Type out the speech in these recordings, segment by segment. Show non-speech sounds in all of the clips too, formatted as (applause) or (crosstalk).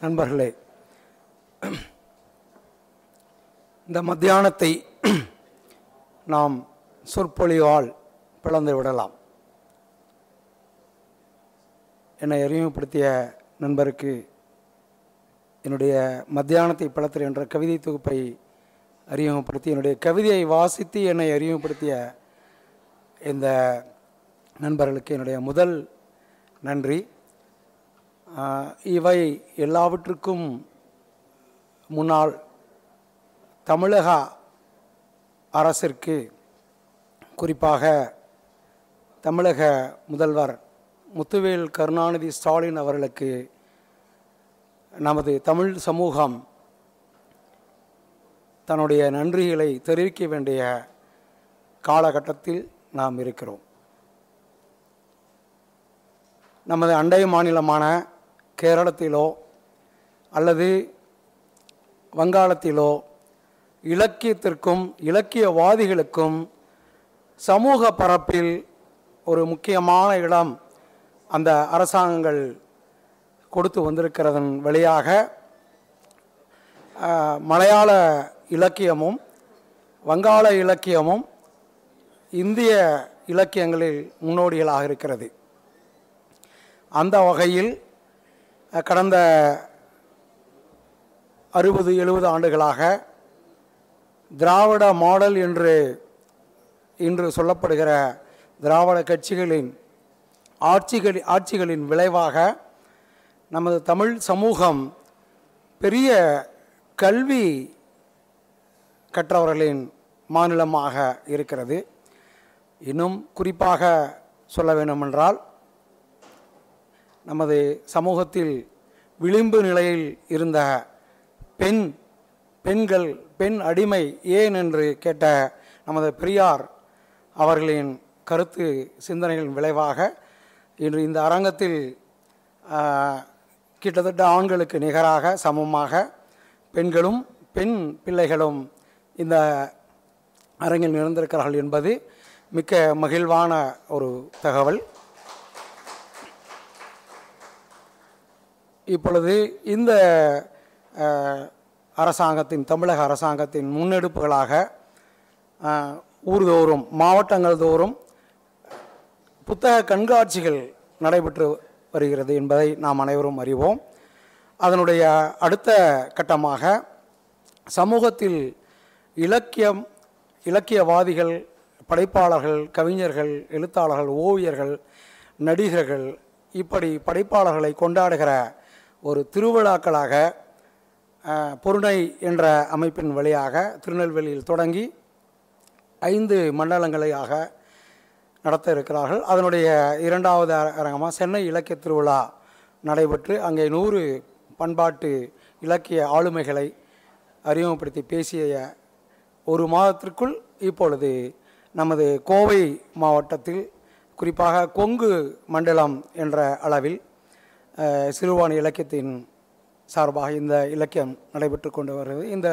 நண்பர்களே இந்த மத்தியானத்தை நாம் சொற்பொழிவால் பிளந்து விடலாம். என்னை அறிமுகப்படுத்திய நண்பருக்கு என்னுடைய மத்தியானத்தை பிளத்தர் என்ற கவிதை தொகுப்பை அறிமுகப்படுத்தி என்னுடைய கவிதையை வாசித்து என்னை அறிமுகப்படுத்திய இந்த நண்பர்களுக்கு என்னுடைய முதல் நன்றி. இவை எல்லாவற்றுக்கும் முன்னால் தமிழக அரசிற்கு குறிப்பாக தமிழக முதல்வர் முத்துவேல் கருணாநிதி ஸ்டாலின் அவர்களுக்கு நமது தமிழ் சமூகம் தன்னுடைய நன்றிகளை தெரிவிக்க வேண்டிய காலகட்டத்தில் நாம் இருக்கிறோம். நமது அண்டை மாநிலமான கேரளத்திலோ அல்லது வங்காளத்திலோ இலக்கியத்திற்கும் இலக்கியவாதிகளுக்கும் சமூக பரப்பில் ஒரு முக்கியமான இடம் அந்த அரசாங்கங்கள் கொடுத்து வந்திருக்கிறதன் வழியாக மலையாள இலக்கியமும் வங்காள இலக்கியமும் இந்திய இலக்கியங்களில் முன்னோடிகளாக இருக்கிறது. அந்த வகையில் கடந்த அறுபது எழுபது ஆண்டுகளாக திராவிட மாடல் என்று இன்று சொல்லப்படுகிற திராவிட கட்சிகளின் ஆட்சிகள் ஆட்சிகளின் விளைவாக நமது தமிழ் சமூகம் பெரிய கல்வி கற்றவர்களின் மாநிலமாக இருக்கிறது. இன்னும் குறிப்பாக சொல்ல வேண்டுமென்றால் நமது சமூகத்தில் விளிம்பு நிலையில் இருந்த பெண் பெண்கள் பெண் அடிமை ஏன் என்று கேட்ட நமது பெரியார் அவர்களின் கருத்து சிந்தனைகளின் விளைவாக இன்று இந்த அரங்கத்தில் கிட்டத்தட்ட ஆண்களுக்கு நிகராக சமமாக பெண்களும் பெண் பிள்ளைகளும் இந்த அரங்கில் நிறைந்திருக்கிறார்கள் என்பது மிக்க மகிழ்வான ஒரு தகவல். இப்பொழுது இந்த அரசாங்கத்தின் தமிழக அரசாங்கத்தின் முன்னெடுப்புகளாக ஊர்தோறும் மாவட்டங்கள் தோறும் புத்தக கண்காட்சிகள் நடைபெற்று வருகிறது என்பதை நாம் அனைவரும் அறிவோம். அதனுடைய அடுத்த கட்டமாக சமூகத்தில் இலக்கியம் இலக்கியவாதிகள் படைப்பாளர்கள் கவிஞர்கள் எழுத்தாளர்கள் ஓவியர்கள் நடிகர்கள் இப்படி படைப்பாளர்களை கொண்டாடுகிற ஒரு திருவிழாக்களாக பொருணை என்ற அமைப்பின் வழியாக திருநெல்வேலியில் தொடங்கி ஐந்து மண்டலங்களையாக நடத்த இருக்கிறார்கள். அதனுடைய இரண்டாவது அரங்கமாக சென்னை இலக்கிய திருவிழா நடைபெற்று அங்கே நூறு பண்பாட்டு இலக்கிய ஆளுமைகளை அறிமுகப்படுத்தி பேசிய ஒரு மாதத்திற்குள் இப்பொழுது நமது கோவை மாவட்டத்தில் குறிப்பாக கொங்கு மண்டலம் என்ற அளவில் சிறுவாணி இலக்கியத்தின் சார்பாக இந்த இலக்கியம் நடைபெற்று கொண்டு வருகிறது. இந்த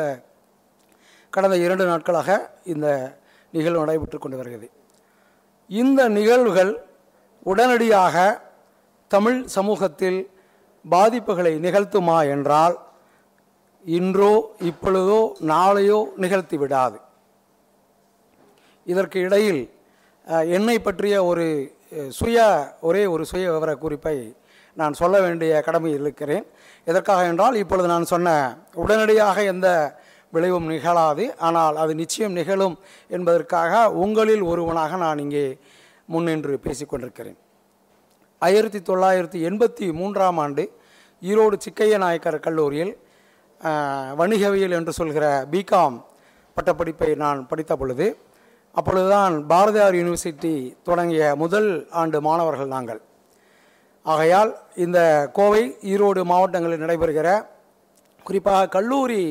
கடந்த இரண்டு நாட்களாக இந்த நிகழ்வு நடைபெற்று கொண்டு வருகிறது. இந்த நிகழ்வுகள் உடனடியாக தமிழ் சமூகத்தில் பாதிப்புகளை நிகழ்த்துமா என்றால் இன்றோ இப்பொழுதோ நாளையோ நிகழ்த்தி விடாது. இதற்கு இடையில் என்னை பற்றிய ஒரு சுய ஒரே ஒரு சுய விவர குறிப்பை நான் சொல்ல வேண்டிய கடமையில் இருக்கிறேன். எதற்காக என்றால் இப்பொழுது நான் சொன்ன உடனடியாக எந்த விளைவும் நிகழாது. ஆனால் அது நிச்சயம் நிகழும் என்பதற்காக உங்களில் ஒருவனாக நான் இங்கே முன்னின்று பேசிக்கொண்டிருக்கிறேன். ஆயிரத்தி தொள்ளாயிரத்தி எண்பத்தி மூன்றாம் ஆண்டு ஈரோடு சிக்கைய நாயக்கர் கல்லூரியில் வணிகவியல் என்று சொல்கிற பிகாம் பட்டப்படிப்பை நான் படித்த பொழுது அப்பொழுதுதான் பாரதியார் யூனிவர்சிட்டி தொடங்கிய முதல் ஆண்டு மாணவர்கள் நாங்கள். ஆகையால் இந்த கோவை ஈரோடு மாவட்டங்களில் நடைபெறுகிற குறிப்பாக கல்லூரி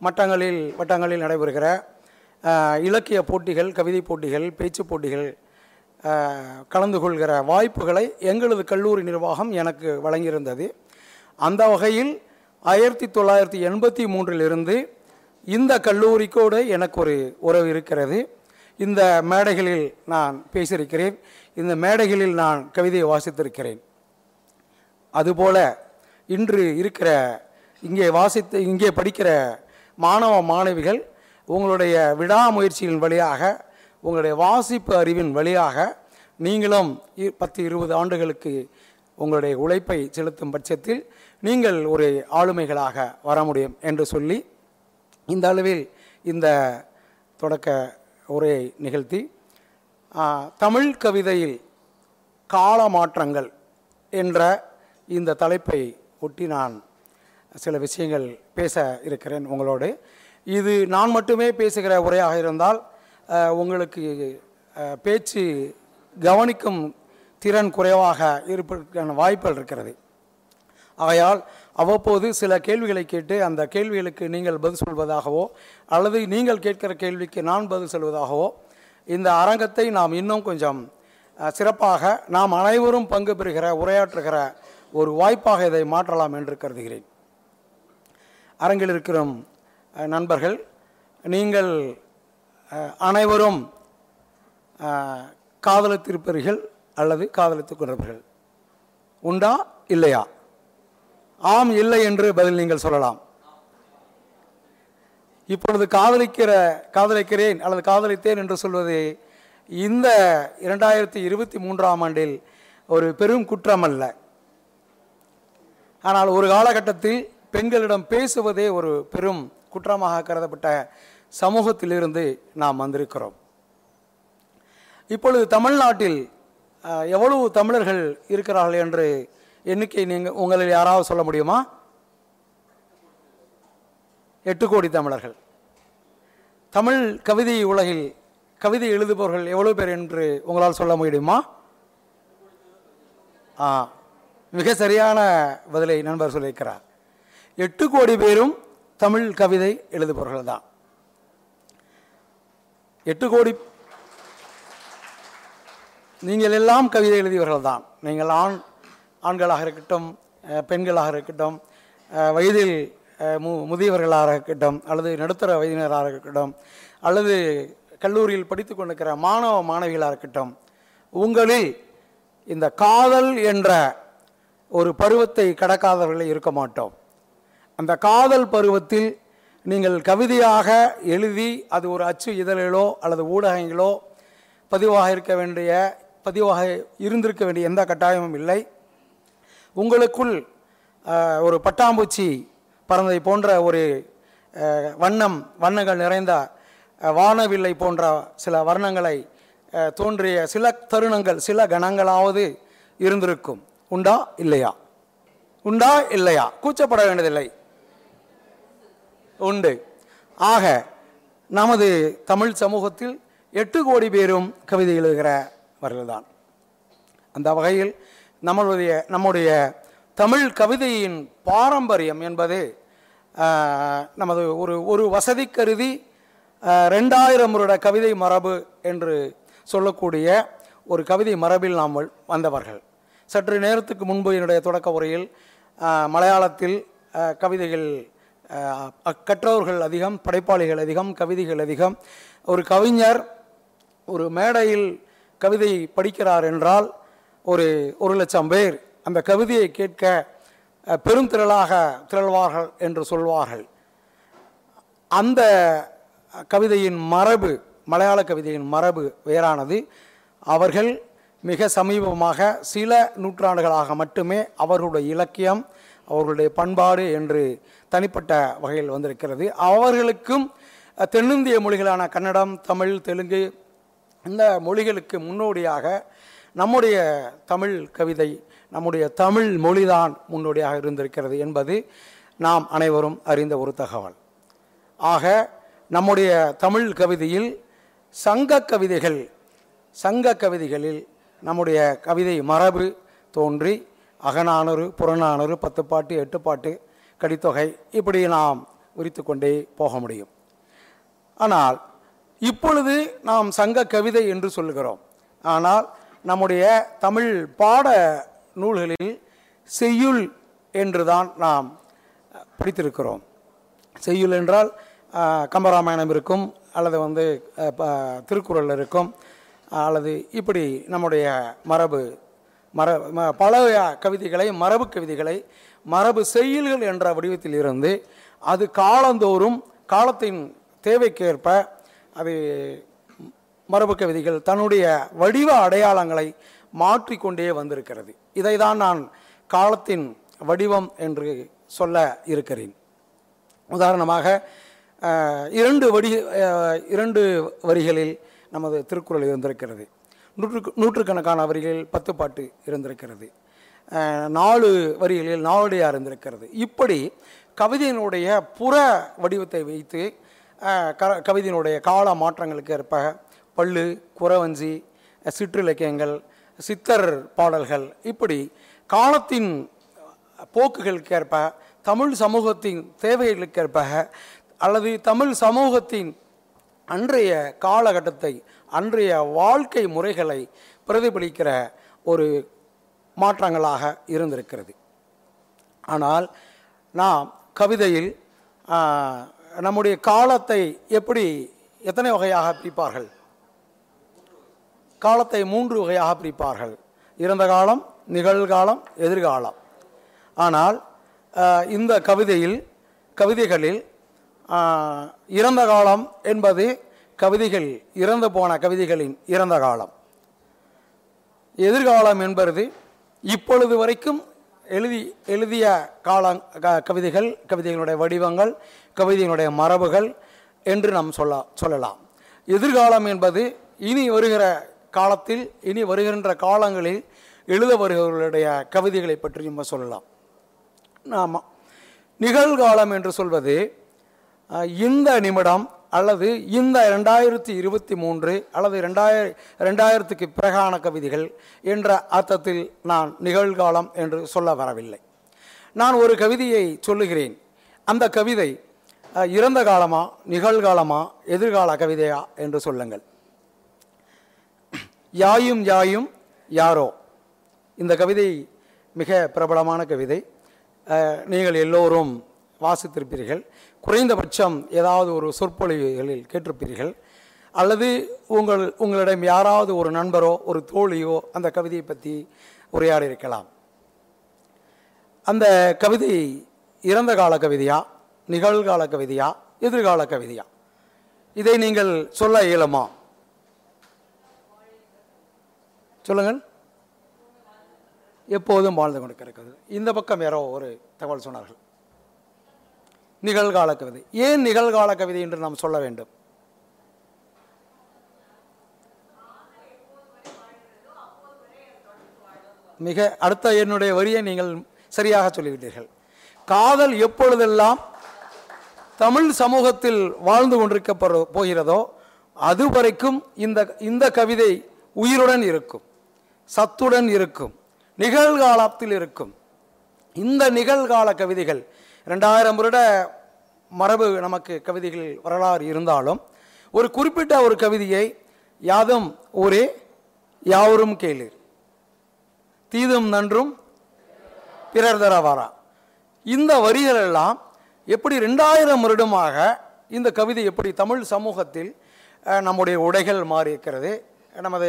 மட்டங்களில் வட்டங்களில் நடைபெறுகிற இலக்கிய போட்டிகள் கவிதை போட்டிகள் பேச்சு போட்டிகள் கலந்து கொள்கிற வாய்ப்புகளை எங்களது கல்லூரி நிர்வாகம் எனக்கு வழங்கியிருந்தது. அந்த வகையில் ஆயிரத்தி தொள்ளாயிரத்தி எண்பத்தி மூன்றிலிருந்து இந்த கல்லூரிக்கோடு எனக்கு ஒரு உறவு இருக்கிறது. இந்த மேடைகளில் நான் பேசியிருக்கிறேன். இந்த மேடைகளில் நான் கவிதையை வாசித்திருக்கிறேன். அதுபோல இன்று இருக்கிற இங்கே வாசித்து இங்கே படிக்கிற மாணவ மாணவிகள் உங்களுடைய விடாமுயற்சியின் வழியாக உங்களுடைய வாசிப்பு அறிவின் வழியாக நீங்களும் இ- பத்து இருபது ஆண்டுகளுக்கு உங்களுடைய உழைப்பை செலுத்தும் பட்சத்தில் நீங்கள் ஒரு ஆளுமைகளாக வர முடியும் என்று சொல்லி இந்த அளவில் இந்த தொடக்க உரையை நிகழ்த்தி தமிழ் கவிதையில் கால மாற்றங்கள் என்ற இந்த தலைப்பை ஒட்டி நான் சில விஷயங்கள் பேச இருக்கிறேன் உங்களோடு. இது நான் மட்டுமே பேசுகிற உரையாக இருந்தால் உங்களுக்கு பேச்சு கவனிக்கும் திறன் குறைவாக இருப்பதற்கான வாய்ப்புகள் இருக்கிறது. ஆகையால் அவ்வப்போது சில கேள்விகளை கேட்டு அந்த கேள்விகளுக்கு நீங்கள் பதில் சொல்வதாகவோ அல்லது நீங்கள் கேட்கிற கேள்விக்கு நான் பதில் சொல்வதாகவோ இந்த அரங்கத்தை நாம் இன்னும் கொஞ்சம் சிறப்பாக நாம் அனைவரும் பங்கு பெறுகிற உரையாற்றுகிற ஒரு வாய்ப்பாக இதை மாற்றலாம் என்று கருதுகிறேன். அரங்கில் இருக்கிற நண்பர்கள் நீங்கள் அனைவரும் காதலித்திருப்பீர்கள் அல்லது காதலித்துக் கொண்டிருப்பீர்கள். உண்டா இல்லையா? ஆம் இல்லை என்று பதில் நீங்கள் சொல்லலாம். இப்பொழுது காதலிக்கிற காதலிக்கிறேன் அல்லது காதலித்தேன் என்று சொல்வது இந்த இரண்டாயிரத்தி இருபத்தி மூன்றாம் ஆண்டில் ஒரு பெரும் குற்றம் அல்ல. ஆனால் ஒரு காலகட்டத்தில் பெண்களிடம் பேசுவதே ஒரு பெரும் குற்றமாக கருதப்பட்ட சமூகத்திலிருந்து நாம் வந்திருக்கிறோம். இப்பொழுது தமிழ்நாட்டில் எவ்வளவு தமிழர்கள் இருக்கிறார்கள் என்று எண்ணிக்கை நீங்கள் உங்களில் யாராவது சொல்ல முடியுமா? எட்டு கோடி தமிழர்கள். தமிழ் கவிதை உலகில் கவிதை எழுதுபவர்கள் எவ்வளவு பேர் என்று உங்களால் சொல்ல முடியுமா? ஆ. மிக சரியான பதிலை நண்பர் சொல்லியிருக்கிறார். எட்டு கோடி பேரும் தமிழ் கவிதை எழுதுபவர்கள் தான் எட்டு கோடி நீங்கள் எல்லாம் கவிதை எழுதியவர்கள் தான் நீங்கள் ஆண் ஆண்களாக இருக்கட்டும் பெண்களாக இருக்கட்டும் வயதில் மு முதியவர்களாக இருக்கட்டும் அல்லது நடுத்தர வயதினராக இருக்கட்டும் அல்லது கல்லூரியில் படித்து கொண்டிருக்கிற மாணவ மாணவிகளாக இருக்கட்டும் உங்களில் இந்த காதல் என்ற ஒரு பருவத்தை கடக்காதவர்களே இருக்க மாட்டோம். அந்த காதல் பருவத்தில் நீங்கள் கவிதையாக எழுதி அது ஒரு அச்சு இதழிலோ அல்லது ஊடகங்களோ பதிவாக இருக்க வேண்டிய பதிவாக இருந்திருக்க வேண்டிய எந்த கட்டாயமும் இல்லை. உங்களுக்குள் ஒரு பட்டாம்பூச்சி பறந்ததை போன்ற ஒரு வண்ணம் வண்ணங்கள் நிறைந்த வானவில்லை போன்ற சில வர்ணங்களை தோன்றிய சில தருணங்கள் சில கணங்களாவது இருந்திருக்கும். உண்டா இல்லையா? உண்டா இல்லையா? கூச்சப்பட வேண்டியதில்லை. உண்டு. ஆக நமது தமிழ் சமூகத்தில் எட்டு கோடி பேரும் கவிதை எழுதுகிறவர்கள்தான் அந்த வகையில் நம்மளுடைய நம்முடைய தமிழ் கவிதையின் பாரம்பரியம் என்பது நமது ஒரு ஒரு வசதி கருதி ரெண்டாயிரம் வருட கவிதை மரபு என்று சொல்லக்கூடிய ஒரு கவிதை மரபில் நாம் வந்தவர்கள். சற்று நேரத்துக்கு முன்பு என்னுடைய தொடக்க உரையில் மலையாளத்தில் கவிதைகள் கற்றவர்கள் அதிகம் படைப்பாளிகள் அதிகம் கவிதைகள் அதிகம். ஒரு கவிஞர் ஒரு மேடையில் கவிதை படிக்கிறார் என்றால் ஒரு ஒரு லட்சம் பேர் அந்த கவிதையை கேட்க பெரும் பெருந்திரளாக திரள்வார்கள் என்று சொல்வார்கள். அந்த கவிதையின் மரபு மலையாள கவிதையின் மரபு வேறானது. அவர்கள் மிக சமீபமாக சில நூற்றாண்டுகளாக மட்டுமே அவர்களுடைய இலக்கியம் அவர்களுடைய பண்பாடு என்று தனிப்பட்ட வகையில் வந்திருக்கிறது. அவர்களுக்கும் தென்னிந்திய மொழிகளான கன்னடம் தமிழ் தெலுங்கு இந்த மொழிகளுக்கு முன்னோடியாக நம்முடைய தமிழ் கவிதை நம்முடைய தமிழ் மொழிதான் முன்னோடியாக இருந்திருக்கிறது என்பது நாம் அனைவரும் அறிந்த ஒரு தகவல். ஆக நம்முடைய தமிழ் கவிதையில் சங்க கவிதைகள் சங்க கவிதைகளில் நம்முடைய கவிதை மரபு தோன்றி அகநானூறு புறநானூறு பத்துப்பாட்டு எட்டுப்பாட்டு கடித்தொகை இப்படி நாம் உரித்து கொண்டே போக முடியும். ஆனால் இப்பொழுது நாம் சங்க கவிதை என்று சொல்லுகிறோம். ஆனால் நம்முடைய தமிழ் பாட நூல்களில் செய்யுள் என்று தான் நாம் படித்திருக்கிறோம். செய்யுள் என்றால் கம்பராமாயணம் இருக்கும் அல்லது வந்து ப- திருக்குறள் இருக்கும் அல்லது இப்படி நம்முடைய மரபு மர ம- கவிதைகளை மரபு கவிதைகளை மரபு செய்யுள்கள் என்ற வடிவத்தில் இருந்து அது காலந்தோறும் காலத்தின் தேவைக்கேற்ப அது மரபு கவிதைகள் தன்னுடைய வடிவ அடையாளங்களை மாற்றிக்கொண்டே வந்திருக்கிறது. இதை தான் நான் காலத்தின் வடிவம் என்று சொல்ல இருக்கிறேன். உதாரணமாக இரண்டு வடி இரண்டு வரிகளில் நமது திருக்குறள் இருந்திருக்கிறது. நூற்று நூற்றுக்கணக்கான வரிகளில் பத்து பாட்டு இருந்திருக்கிறது. நாலு வரிகளில் நாலடியார் இருந்திருக்கிறது. இப்படி கவிதையினுடைய புற வடிவத்தை வைத்து க கவிதையினுடைய கால மாற்றங்களுக்கு ஏற்ப பள்ளு குறவஞ்சி சிற்றிலக்கியங்கள் சித்தர் பாடல்கள் இப்படி காலத்தின் போக்குகளுக்கேற்ப தமிழ் சமூகத்தின் தேவைகளுக்கேற்ப அல்லது தமிழ் சமூகத்தின் அன்றைய காலகட்டத்தை அன்றைய வாழ்க்கை முறைகளை பிரதிபலிக்கிற ஒரு மாற்றங்களாக இருந்திருக்கிறது. ஆனால் நாம் கவிதையில் நம்முடைய காலத்தை எப்படி எத்தனை வகையாக பிரிப்பார்கள்? காலத்தை மூன்று வகையாக பிரிப்பார்கள். இறந்த காலம் நிகழ்காலம் எதிர்காலம். ஆனால் இந்த கவிதையில் கவிதைகளில் இறந்த காலம் என்பது கவிதைகள் இறந்து போன கவிதைகளின் இறந்த காலம். எதிர்காலம் என்பது இப்பொழுது வரைக்கும் எழுதி எழுதிய கால க- கவிதைகள் கவிதைகளுடைய வடிவங்கள் கவிதையினுடைய மரபுகள் என்று நாம் சொல்ல சொல்லலாம். எதிர்காலம் என்பது இனி வருகிற காலத்தில் இனி வருகின்ற காலங்களில் எழுத வருகிறவர்களுடைய கவிதைகளை பற்றி நம்ம சொல்லலாம். ஆமாம் நிகழ்காலம் என்று சொல்வது இந்த நிமிடம் அல்லது இந்த ரெண்டாயிரத்தி இருபத்தி மூன்று அல்லது ரெண்டாயிர ரெண்டாயிரத்துக்கு பிறகான கவிதைகள் என்ற அர்த்தத்தில் நான் நிகழ்காலம் என்று சொல்ல வரவில்லை. நான் ஒரு கவிதையை சொல்லுகிறேன். அந்த கவிதை இறந்த காலமா நிகழ்காலமா எதிர்கால கவிதையா என்று சொல்லுங்கள். யாயும் யாயும் யாரோ. இந்த கவிதை மிக பிரபலமான கவிதை. நீங்கள் எல்லோரும் வாசித்திருப்பீர்கள். குறைந்தபட்சம் ஏதாவது ஒரு சொற்பொழிவுகளில் கேட்டிருப்பீர்கள். அல்லது உங்கள் உங்களிடம் யாராவது ஒரு நண்பரோ ஒரு தோழியோ அந்த கவிதையை பற்றி உரையாடி இருக்கலாம் அந்த கவிதை இறந்த கால கவிதையா நிகழ்கால கவிதையா எதிர்கால கவிதையா? இதை நீங்கள் சொல்ல இயலுமா? சொல்லுங்கள். எப்போதும் வாழ்ந்து கொண்டிருக்கிறது. இந்த பக்கம் யாரோ ஒரு தகவல் சொன்னார்கள். நிகழ்கால கவிதை ஏன் நிகழ்கால கவிதை என்று நாம் சொல்ல வேண்டும்? மிக அடுத்த என்னுடைய வரியை நீங்கள் சரியாக சொல்லிவிட்டீர்கள். காதல் எப்பொழுதெல்லாம் தமிழ் சமூகத்தில் வாழ்ந்து கொண்டிருக்க போகிறதோ அதுவரைக்கும் இந்த இந்த கவிதை உயிருடன் இருக்கும் சத்துடன் இருக்கும் நிகழ்காலத்தில் இருக்கும். இந்த நிகழ்கால கவிதைகள் ரெண்டாயிரம் வருட மரபு நமக்கு கவிதைகள் வரலாறு இருந்தாலும் ஒரு குறிப்பிட்ட ஒரு கவிதையை யாதும் ஊரே யாவரும் கேளீர். தீதும் நன்றும் பிறர் தரவாரா இந்த வரிகள் எல்லாம் எப்படி ரெண்டாயிரம் வருடமாக இந்த கவிதை எப்படி தமிழ் சமூகத்தில் நம்முடைய உடைகள் மாறி இருக்கிறது நமது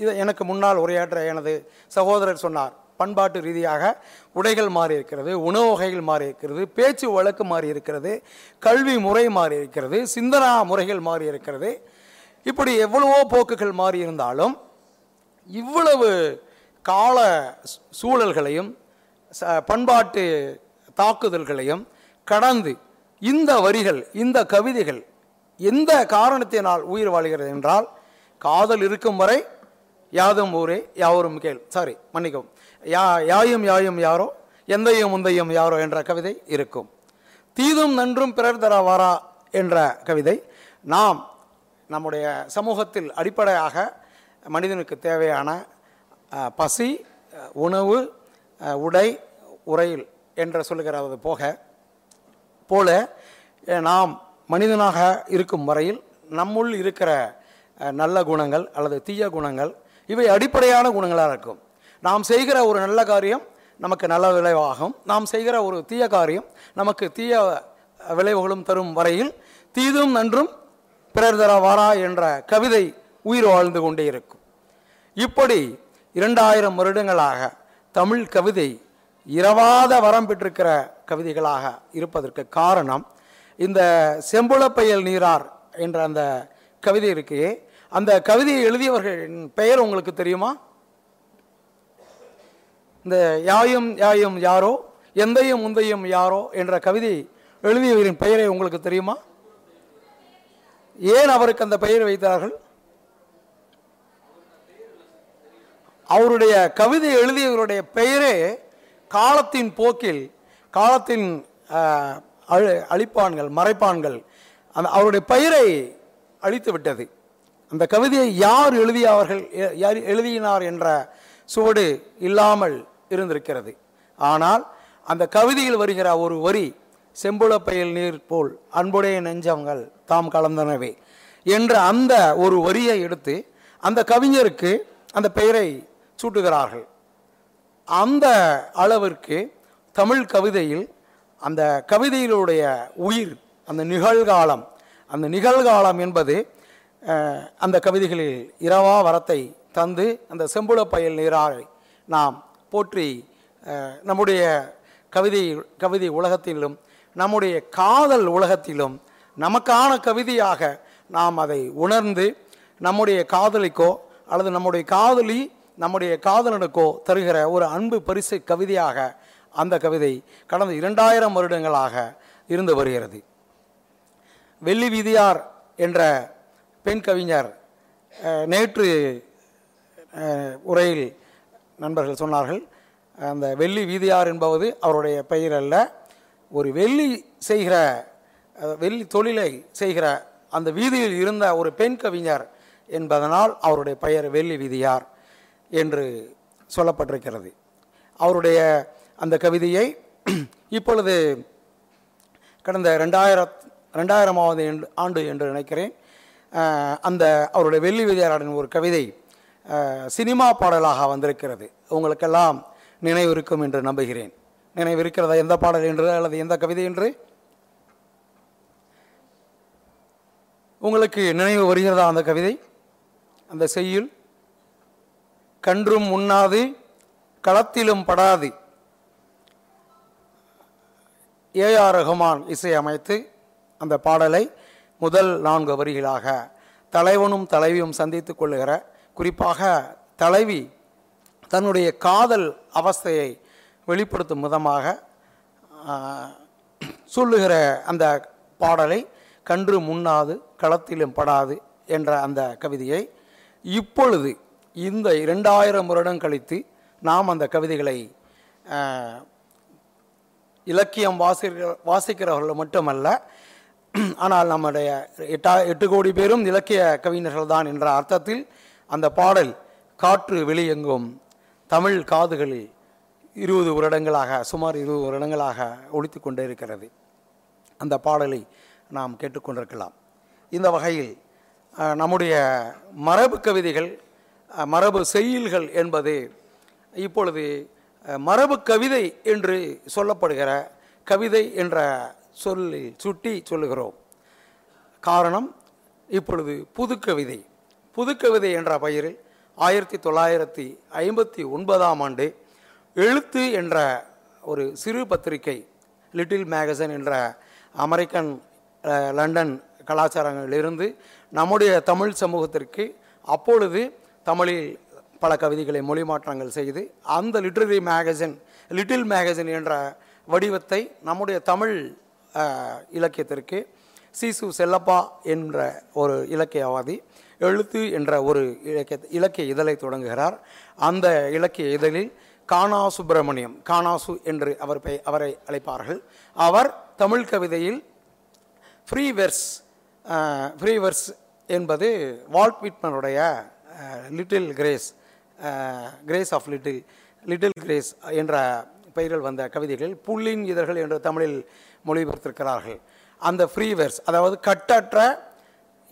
இது எனக்கு முன்னால் உரையாற்ற எனது சகோதரர் சொன்னார். பண்பாட்டு ரீதியாக உடைகள் மாறி இருக்கிறது உணவு வகைகள் மாறி இருக்கிறது பேச்சு வழக்கு மாறி இருக்கிறது கல்வி முறை மாறி இருக்கிறது சிந்தனா முறைகள் மாறி இருக்கிறது இப்படி எவ்வளவோ போக்குகள் மாறி இருந்தாலும் இவ்வளவு கால சூழல்களையும் ச- பண்பாட்டு தாக்குதல்களையும் கடந்து இந்த வரிகள் இந்த கவிதைகள் எந்த காரணத்தினால் உயிர் வாழ்கிறது என்றால் காதல் இருக்கும் வரை யாதும் ஊரே யாவரும் கேள். சாரி மன்னிக்கவும். யா யாயும் யாயும் யாரோ எந்தையும் முந்தையும் யாரோ என்ற கவிதை இருக்கும். தீதும் நன்றும் பிறர் தரவாரா என்ற கவிதை. நாம் நம்முடைய சமூகத்தில் அடிப்படையாக மனிதனுக்கு தேவையான பசி உணவு உடை உரையில் என்று சொல்லுகிறது போக போல நாம் மனிதனாக இருக்கும் வரையில் நம்முள் இருக்கிற நல்ல குணங்கள் அல்லது தீய குணங்கள் இவை அடிப்படையான குணங்களாக இருக்கும். நாம் செய்கிற ஒரு நல்ல காரியம் நமக்கு நல்ல விளைவாகும். நாம் செய்கிற ஒரு தீய காரியம் நமக்கு தீய விளைவுகளும் தரும் வரையில் தீதும் நன்றும் பிறர் தர வாரா என்ற கவிதை உயிர் வாழ்ந்து கொண்டே இருக்கும். இப்படி இரண்டாயிரம் வருடங்களாக தமிழ் கவிதை இரவாத வரம் பெற்றிருக்கிற கவிதைகளாக இருப்பதற்கு காரணம் இந்த செம்புளப்பயல் நீரார் என்ற அந்த கவிதை இருக்கே. அந்த கவிதையை எழுதியவர்களின் பெயர் உங்களுக்கு தெரியுமா? இந்த யாயும் யாயும் யாரோ எந்தையும் முந்தையும் யாரோ என்ற கவிதை எழுதியவரின் பெயரை உங்களுக்கு தெரியுமா? ஏன் அவருக்கு அந்த பெயர் வைத்தார்கள்? அவருடைய கவிதை எழுதியவருடைய பெயரே காலத்தின் போக்கில் காலத்தின் அழி- அழிப்பான்கள் மறைப்பான்கள் அந்த அவருடைய பெயரை அழித்து விட்டது. அந்த கவிதையை யார் எழுதியவர்கள் யார் எழுதினார் என்ற சுவடு இல்லாமல் இருந்திருக்கிறது. ஆனால் அந்த கவிதையில் வருகிற ஒரு வரி செம்புளப்பயல் நீர் போல் அன்புடைய நெஞ்சங்கள் தாம் கலந்தனவே என்ற அந்த ஒரு வரியை எடுத்து அந்த கவிஞருக்கு அந்த பெயரை சூட்டுகிறார்கள். அந்த அளவிற்கு தமிழ் கவிதையில் அந்த கவிதையிலுடைய உயிர் அந்த நிகழ்காலம் அந்த நிகழ்காலம் என்பது அந்த கவிதைகளில் இரவா வரத்தை தந்து அந்த செம்புள பயல் நீராரை நாம் போற்றி நம்முடைய கவிதை கவிதை உலகத்திலும் நம்முடைய காதல் உலகத்திலும் நமக்கான கவிதையாக நாம் அதை உணர்ந்து நம்முடைய காதலிக்கோ அல்லது நம்முடைய காதலி நம்முடைய காதலனுக்கோ தருகிற ஒரு அன்பு பரிசு கவிதையாக அந்த கவிதை கடந்த இரண்டாயிரம் வருடங்களாக இருந்து வருகிறது. வெள்ளி வீதியார் என்ற பெண் கவிஞர் நேற்று உரையில் நண்பர்கள் சொன்னார்கள் அந்த வெள்ளி வீதியார் என்பது அவருடைய பெயர் அல்ல. ஒரு வெள்ளி செய்கிற வெள்ளி தொழிலை செய்கிற அந்த வீதியில் இருந்த ஒரு பெண் கவிஞர் என்பதனால் அவருடைய பெயர் வெள்ளி வீதியார் என்று சொல்லப்பட்டிருக்கிறது. அவருடைய அந்த கவிதையை இப்பொழுது கடந்த ரெண்டாயிரம் ரெண்டாயிரமாவது எண்டு- ஆண்டு என்று நினைக்கிறேன் அந்த அவருடைய வெள்ளி வீதியாரின் ஒரு கவிதை சினிமா பாடலாக வந்திருக்கிறது. உங்களுக்கெல்லாம் நினைவு இருக்கும் என்று நம்புகிறேன். நினைவு இருக்கிறதா எந்த பாடல் என்று அல்லது எந்த கவிதை என்று? உங்களுக்கு நினைவு வருகிறதா அந்த கவிதை? அந்த செய்யுள்? கன்றும் உண்ணாது களத்திலும் படாது. ஏஆர் ரஹ்மான் இசையமைத்து அந்த பாடலை முதல் நான்கு வரிகளாக தலைவனும் தலைவியும் சந்தித்து கொள்ளுகிற குறிப்பாக தலைவி தன்னுடைய காதல் அவஸ்தையை வெளிப்படுத்தும் விதமாக சொல்லுகிற அந்த பாடலை கன்று முன்னாது களத்திலும் படாது என்ற அந்த கவிதையை இப்பொழுது இந்த இரண்டாயிரம் வருடம் கழித்து நாம் அந்த கவிதைகளை இலக்கியம் வாசிக்கிற வாசிக்கிறவர்கள் மட்டுமல்ல ஆனால் நம்முடைய எட்டா எட்டு கோடி பேரும் இலக்கிய கவிஞர்கள் தான் என்ற அர்த்தத்தில் அந்த பாடல் காற்று வெளியெங்கும் தமிழ் காதுகளில் இருபது வருடங்களாக சுமார் இருபது வருடங்களாக ஒழித்து கொண்டே இருக்கிறது. அந்த பாடலை நாம் கேட்டுக்கொண்டிருக்கலாம். இந்த வகையில் நம்முடைய மரபு கவிதைகள் மரபு செய்யுள்கள் என்பது இப்பொழுது மரபு கவிதை என்று சொல்லப்படுகிற கவிதை என்ற சொல்லில் சுட்டி சொல்லுகிறோம். காரணம் இப்பொழுது புது கவிதை புதுக்கவிதை என்ற பெயரில் ஆயிரத்தி தொள்ளாயிரத்தி ஐம்பத்தி ஒன்பதாம் ஆண்டு எழுத்து என்ற ஒரு சிறு பத்திரிகை லிட்டில் மேகசின் என்ற அமெரிக்கன் லண்டன் கலாச்சாரங்களிலிருந்து நம்முடைய தமிழ் சமூகத்திற்கு அப்பொழுது தமிழில் பல கவிதைகளை மொழி மாற்றங்கள் செய்து அந்த லிட்ரரி மேகசின் லிட்டில் மேகசின் என்ற வடிவத்தை நம்முடைய தமிழ் இலக்கியத்திற்கு சிசு செல்லப்பா என்ற ஒரு இலக்கியவாதி எழுத்து என்ற ஒரு இலக்கிய இலக்கிய இதழை தொடங்குகிறார். அந்த இலக்கிய இதழில் கானா சுப்பிரமணியம் கானாசு என்று அவர் பெயர் அவரை அழைப்பார்கள். அவர் தமிழ் கவிதையில் ஃப்ரீ வெர்ஸ் ஃப்ரீ வெர்ஸ் என்பது Walt விட்மனுடைய little grace grace of little little grace என்ற பெயரில் வந்த கவிதைகள் புள்ளின் இதழ்கள் என்று தமிழில் மொழிபெயர்த்திருக்கிறார்கள். அந்த ஃப்ரீ வெர்ஸ் அதாவது கட்டற்ற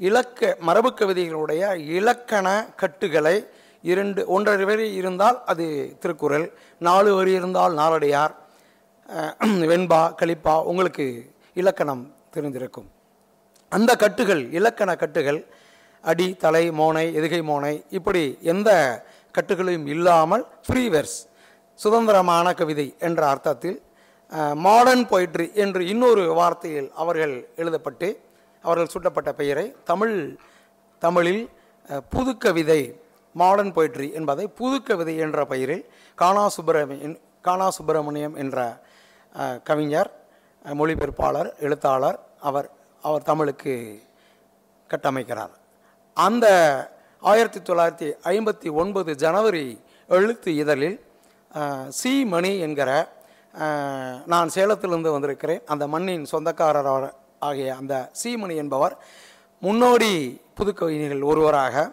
இலக்க மரபு கவிதைகளுடைய இலக்கண கட்டுகளை இரண்டு ஒன்றரை வரி இருந்தால் அது திருக்குறள் நாலு வரி இருந்தால் நாலடியார் வெண்பா கலிப்பா உங்களுக்கு இலக்கணம் தெரிந்திருக்கும். அந்த கட்டுகள் இலக்கண கட்டுகள் அடி தலை மோனை எதுகை மோனை இப்படி எந்த கட்டுகளையும் இல்லாமல் ஃப்ரீவெர்ஸ் சுதந்திரமான கவிதை என்ற அர்த்தத்தில் மாடர்ன் பொயிட்ரி என்று இன்னொரு வார்த்தையில் அவர்கள் எழுதப்பட்டு அவர்கள் சூட்டப்பட்ட பெயரை தமிழ் தமிழில் புதுக்கவிதை மாடர்ன் போய்ட்ரி என்பதை புதுக்கவிதை என்ற பெயரில் கானா சுப்பிரமணியன் கானா சுப்பிரமணியம் என்ற கவிஞர் மொழிபெயர்ப்பாளர் எழுத்தாளர் அவர் அவர் தமிழுக்கு கட்டமைக்கிறார். அந்த ஆயிரத்தி தொள்ளாயிரத்தி ஐம்பத்தி ஒன்பது ஜனவரி எழுத்து இதழில் சி. மணி என்கிற நான் சேலத்திலிருந்து வந்திருக்கிறேன். அந்த மண்ணின் சொந்தக்காரர் ஆகிய அந்த சீமணி என்பவர் முன்னோடி புதுக்கவிஞர்கள் ஒருவராக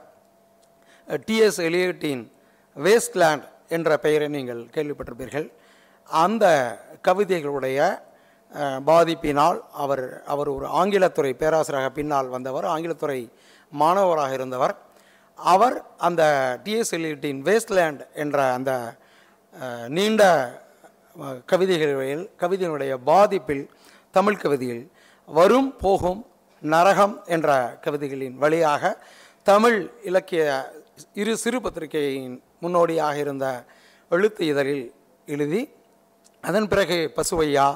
டிஎஸ் எலியட்டின் வேஸ்ட்லேண்ட் என்ற பெயரை நீங்கள் கேள்விப்பட்டிருப்பீர்கள். அந்த கவிதைகளுடைய பாதிப்பினால் அவர் அவர் ஒரு ஆங்கிலத்துறை பேராசிரியராக பின்னால் வந்தவர் ஆங்கிலத்துறை மாணவராக இருந்தவர். அவர் அந்த டிஎஸ் எலியட்டின் வேஸ்ட்லேண்ட் என்ற அந்த நீண்ட கவிதைகளில் கவிதையினுடைய பாதிப்பில் தமிழ் கவிதையில் வரும் போகும் நரகம் என்ற கவிதைகளின் வழியாக தமிழ் இலக்கிய இரு சிறு பத்திரிகையின் முன்னோடியாக இருந்த எழுத்து இதழில் எழுதி அதன் பிறகு பசுவையா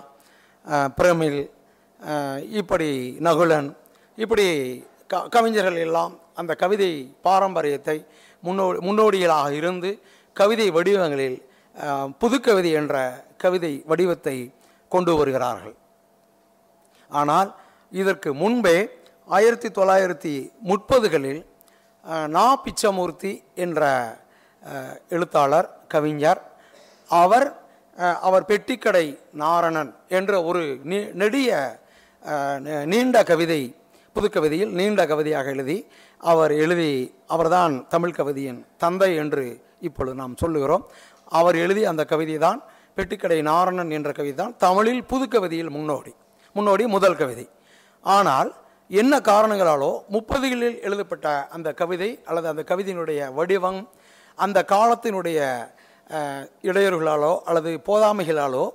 பிரமிழ் இப்படி நகுலன் இப்படி க கவிஞர்கள் எல்லாம் அந்த கவிதை பாரம்பரியத்தை முன்னோ முன்னோடிகளாக இருந்து கவிதை வடிவங்களில் புதுக்கவிதை என்ற கவிதை வடிவத்தை கொண்டு வருகிறார்கள். ஆனால் இதற்கு முன்பே ஆயிரத்தி தொள்ளாயிரத்தி முப்பதுகளில் நா. பிச்சமூர்த்தி என்ற எழுத்தாளர் கவிஞர் அவர் அவர் பெட்டிக்கடை நாரணன் என்ற ஒரு நீ- நெடிய நீண்ட கவிதை புதுக்கவிதையில் நீண்ட கவிதையாக எழுதி அவர் எழுதி அவர்தான் தமிழ் கவிதையின் தந்தை என்று இப்பொழுது நாம் சொல்லுகிறோம். அவர் எழுதி அந்த கவிதை தான் பெட்டிக்கடை நாரணன் என்ற கவிதை தான் தமிழில் புதுக்கவிதையில் முன்னோடி. முன்னோடி முதல் கவிதை. ஆனால் என்ன காரணங்களாலோ முப்பதுகளில் எழுதப்பட்ட அந்த கவிதை அல்லது அந்த கவிதையினுடைய வடிவம் அந்த காலத்தினுடைய இடையூறுகளாலோ அல்லது போதாமைகளாலோ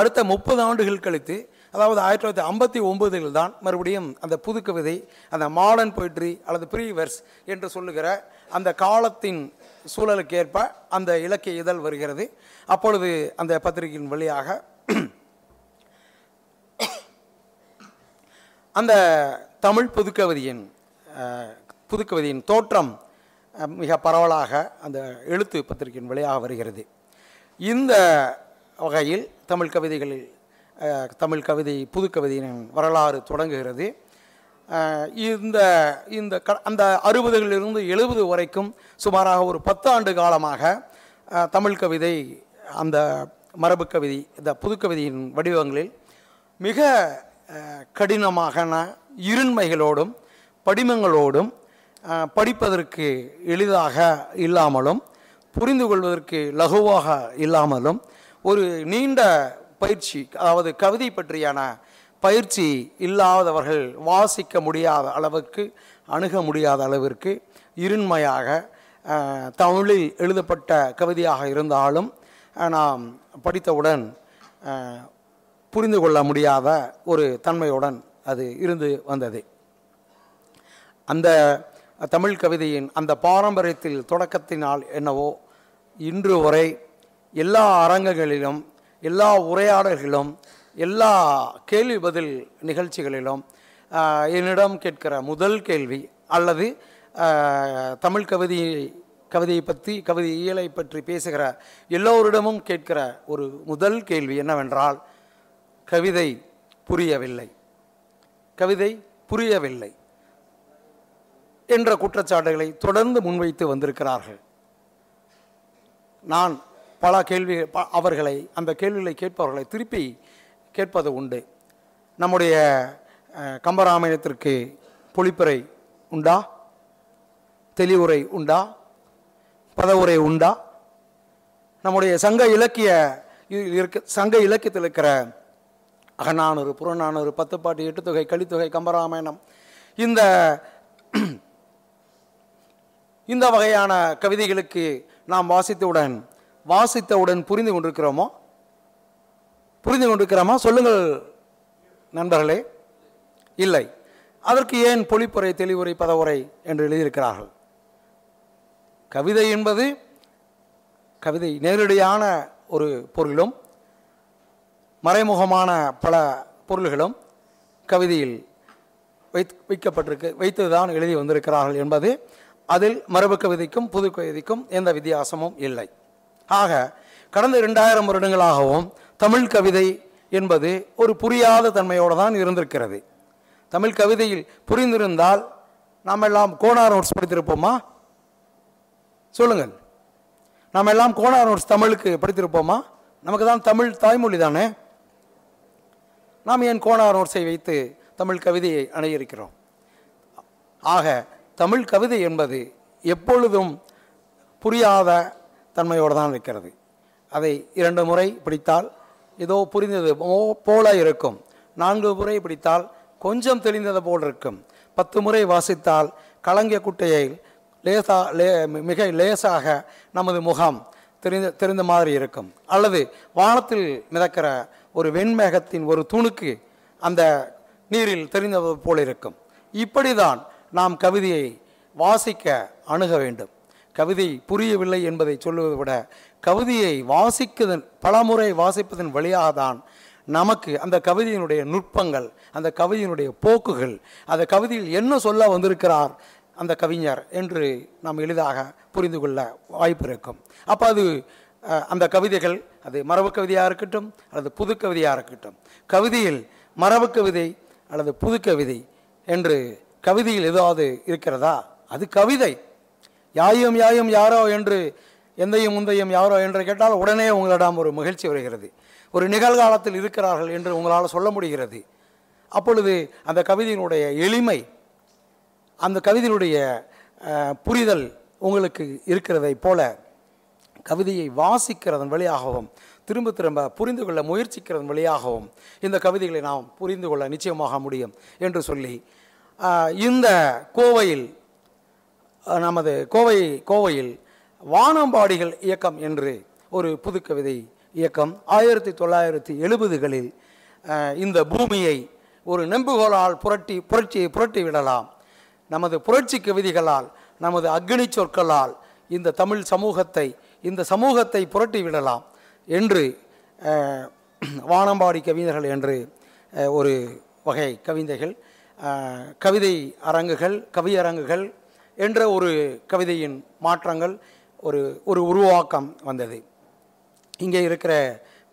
அடுத்த முப்பது ஆண்டுகள் கழித்து அதாவது ஆயிரத்தி தொள்ளாயிரத்தி ஐம்பத்தி ஒன்பதில் தான் மறுபடியும் அந்த புது கவிதை அந்த மாடர்ன் பொயிட்ரி அல்லது ப்ரீவர்ஸ் என்று சொல்லுகிற அந்த காலத்தின் சூழலுக்கு ஏற்ப அந்த இலக்கிய இதழ் வருகிறது. அப்பொழுது அந்த பத்திரிகையின் வழியாக அந்த தமிழ் புதுக்கவிதையின் புதுக்கவிதையின் தோற்றம் மிக பரவலாக அந்த எழுத்து பத்திரிகையின் வழியாக வருகிறது. இந்த வகையில் தமிழ் கவிதைகளில் தமிழ் கவிதை புதுக்கவிதையின் வரலாறு தொடங்குகிறது. இந்த இந்த க அந்த அறுபதுகளிலிருந்து எழுபது வரைக்கும் சுமாராக ஒரு பத்து ஆண்டு காலமாக தமிழ் கவிதை அந்த மரபு கவிதை இந்த புதுக்கவிதையின் வடிவங்களில் மிக கடினமான இருண்மைகளோடும் படிமங்களோடும் படிப்பதற்கு எளிதாக இல்லாமலும் புரிந்து கொள்வதற்கு லகுவாக இல்லாமலும் ஒரு நீண்ட பயிற்சி அதாவது கவிதை பற்றியான பயிற்சி இல்லாதவர்கள் வாசிக்க முடியாத அளவுக்கு அணுக முடியாத அளவிற்கு இருண்மையாக தமிழில் எழுதப்பட்ட கவிதையாக இருந்தாலும் நாம் படித்தவுடன் புரிந்து கொள்ள முடியாத ஒரு தன்மையுடன் அது இருந்து வந்தது. அந்த தமிழ் கவிதையின் அந்த பாரம்பரியத்தில் தொடக்கத்தினால் என்னவோ இன்று வரை எல்லா அரங்கங்களிலும் எல்லா உரையாடல்களிலும் எல்லா கேள்வி பதில் நிகழ்ச்சிகளிலும் என்னிடம் கேட்கிற முதல் கேள்வி அல்லது தமிழ் கவிதை கவிதையை பற்றி கவிதை இயலை பற்றி பேசுகிற எல்லோரிடமும் கேட்கிற ஒரு முதல் கேள்வி என்னவென்றால் கவிதை புரியவில்லை. கவிதை புரியவில்லை என்ற குற்றச்சாட்டுகளை தொடர்ந்து முன்வைத்து வந்திருக்கிறார்கள். நான் பல கேள்வி ப- அவர்களை அந்த கேள்விகளை கேட்பவர்களை திருப்பி கேட்பது உண்டு. நம்முடைய கம்பராமாயணத்திற்கு பொழிப்புரை உண்டா? தெளிவுரை உண்டா? பதவுரை உண்டா? நம்முடைய சங்க இலக்கிய இருக்க சங்க இலக்கியத்தில் இருக்கிற அகநானூறு புறநானூறு பத்துப்பாட்டு எட்டுத்தொகை கலித்தொகை கம்பராமாயணம். இந்த (clears throat) இந்த வகையான கவிதைகளுக்கு நாம் வாசித்தவுடன் வாசித்தவுடன் புரிந்து கொண்டிருக்கிறோமோ? புரிந்து கொண்டிருக்கிறோமா? சொல்லுங்கள் நண்பர்களே. இல்லை. அதற்கு ஏன் பொழிப்புரை தெளிவுரை பதவுரை என்று எழுதியிருக்கிறார்கள்? கவிதை என்பது கவிதை நேரடியான ஒரு பொருளும் மறைமுகமான பல பொருள்களும் கவிதையில் வைத் வைக்கப்பட்டிருக்கு வைத்து தான் எழுதி வந்திருக்கிறார்கள் என்பது அதில் மரபு கவிதைக்கும் புது கவிதைக்கும் எந்த வித்தியாசமும் இல்லை. ஆக கடந்த இரண்டாயிரம் வருடங்களாகவும் தமிழ் கவிதை என்பது ஒரு புரியாத தன்மையோடு தான் இருந்திருக்கிறது. தமிழ் கவிதையில் புரிந்திருந்தால் நாம் எல்லாம் கோனார் நோட்ஸ் படித்திருப்போமா? சொல்லுங்கள். நாம் எல்லாம் கோனார் நோட்ஸ் தமிழுக்கு படித்திருப்போமா? நமக்கு தான் தமிழ் தாய்மொழி தானே? நாம் ஏன் கோனார் வைத்து தமிழ் கவிதையை அணையிருக்கிறோம்? ஆக தமிழ் கவிதை என்பது எப்பொழுதும் புரியாத தன்மையோடு தான் இருக்கிறது. அதை இரண்டு முறை பிடித்தால் ஏதோ புரிந்தது போல இருக்கும். நான்கு முறை பிடித்தால் கொஞ்சம் தெளிந்தது போல் இருக்கும். பத்து முறை வாசித்தால் கலங்கிய குட்டையை லேசா லே மிக லேசாக நமது முகம் தெரிந்த தெரிந்த மாதிரி இருக்கும். அல்லது வானத்தில் மிதக்கிற ஒரு வெண்மேகத்தின் ஒரு துணுக்கு அந்த நீரில் தெரிந்தது போல் இருக்கும். இப்படிதான் நாம் கவிதையை வாசிக்க அணுக வேண்டும். கவிதை புரியவில்லை என்பதை சொல்லுவதை விட கவிதையை வாசிக்கதன் பலமுறை வாசிப்பதன் வழியாக தான் நமக்கு அந்த கவிதையினுடைய நுட்பங்கள் அந்த கவிதையினுடைய போக்குகள் அந்த கவிதையில் என்ன சொல்ல வந்திருக்கிறார் அந்த கவிஞர் என்று நாம் எளிதாக புரிந்து கொள்ள வாய்ப்பு இருக்கும். அப்போ அது அந்த கவிதைகள் அது மரபு கவிதையாக இருக்கட்டும் அல்லது புது கவிதையாக இருக்கட்டும். கவிதையில் மரபு கவிதை அல்லது புது கவிதை என்று கவிதையில் ஏதாவது இருக்கிறதா? அது கவிதை. யாயும் யாயும் யாரோ என்று எந்தையும் முந்தையும் யாரோ என்று கேட்டால் உடனே உங்களிடம் ஒரு மகிழ்ச்சி வருகிறது. ஒரு நிகழ்காலத்தில் இருக்கிறார்கள் என்று உங்களால் சொல்ல முடிகிறது. அப்பொழுது அந்த கவிதையினுடைய எளிமை அந்த கவிதையினுடைய புரிதல் உங்களுக்கு இருக்கிறதை போல கவிதையை வாசிக்கிறதன் வழியாகவும் திரும்ப திரும்ப புரிந்து கொள்ள முயற்சிக்கிறதன் வழியாகவும் இந்த கவிதைகளை நாம் புரிந்து கொள்ள நிச்சயமாக முடியும் என்று சொல்லி இந்த கோவையில் நமது கோவை கோவையில் வானம்பாடிகள் இயக்கம் என்று ஒரு புதுக்கவிதை இயக்கம் ஆயிரத்தி தொள்ளாயிரத்தி எழுபதுகளில் இந்த பூமியை ஒரு நெம்புகோலால் புரட்டி புரட்சியை புரட்டி விடலாம். நமது புரட்சி கவிதைகளால் நமது அக்னி சொற்களால் இந்த தமிழ் சமூகத்தை இந்த சமூகத்தை புரட்டி விடலாம் என்று வானம்பாடி கவிஞர்கள் என்று ஒரு வகை கவிதைகள் கவிதை அரங்குகள் கவியரங்குகள் என்ற ஒரு கவிதையின் மாற்றங்கள் ஒரு ஒரு உருவாக்கம் வந்தது. இங்கே இருக்கிற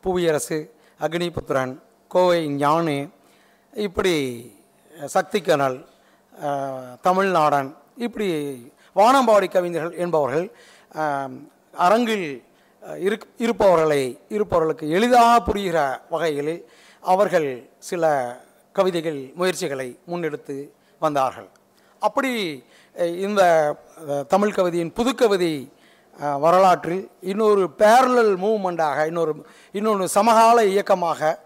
புவியரசு அக்னிபுத்திரன் கோவை ஞானு இப்படி சக்தி கனல் தமிழ்நாடன் இப்படி வானம்பாடி கவிஞர்கள் என்பவர்கள் அரங்கில் இருக் இருப்பவர்களை இருப்பவர்களுக்கு எளிதாக புரிகிற வகையில் அவர்கள் சில கவிதைகள் முயற்சிகளை முன்னெடுத்து வந்தார்கள். அப்படி இந்த தமிழ் கவிதையின் புதுக்கவிதை வரலாற்றில் இன்னொரு பேரலல் மூவ்மெண்ட்டாக இன்னொரு இன்னொன்று சமகால இயக்கமாக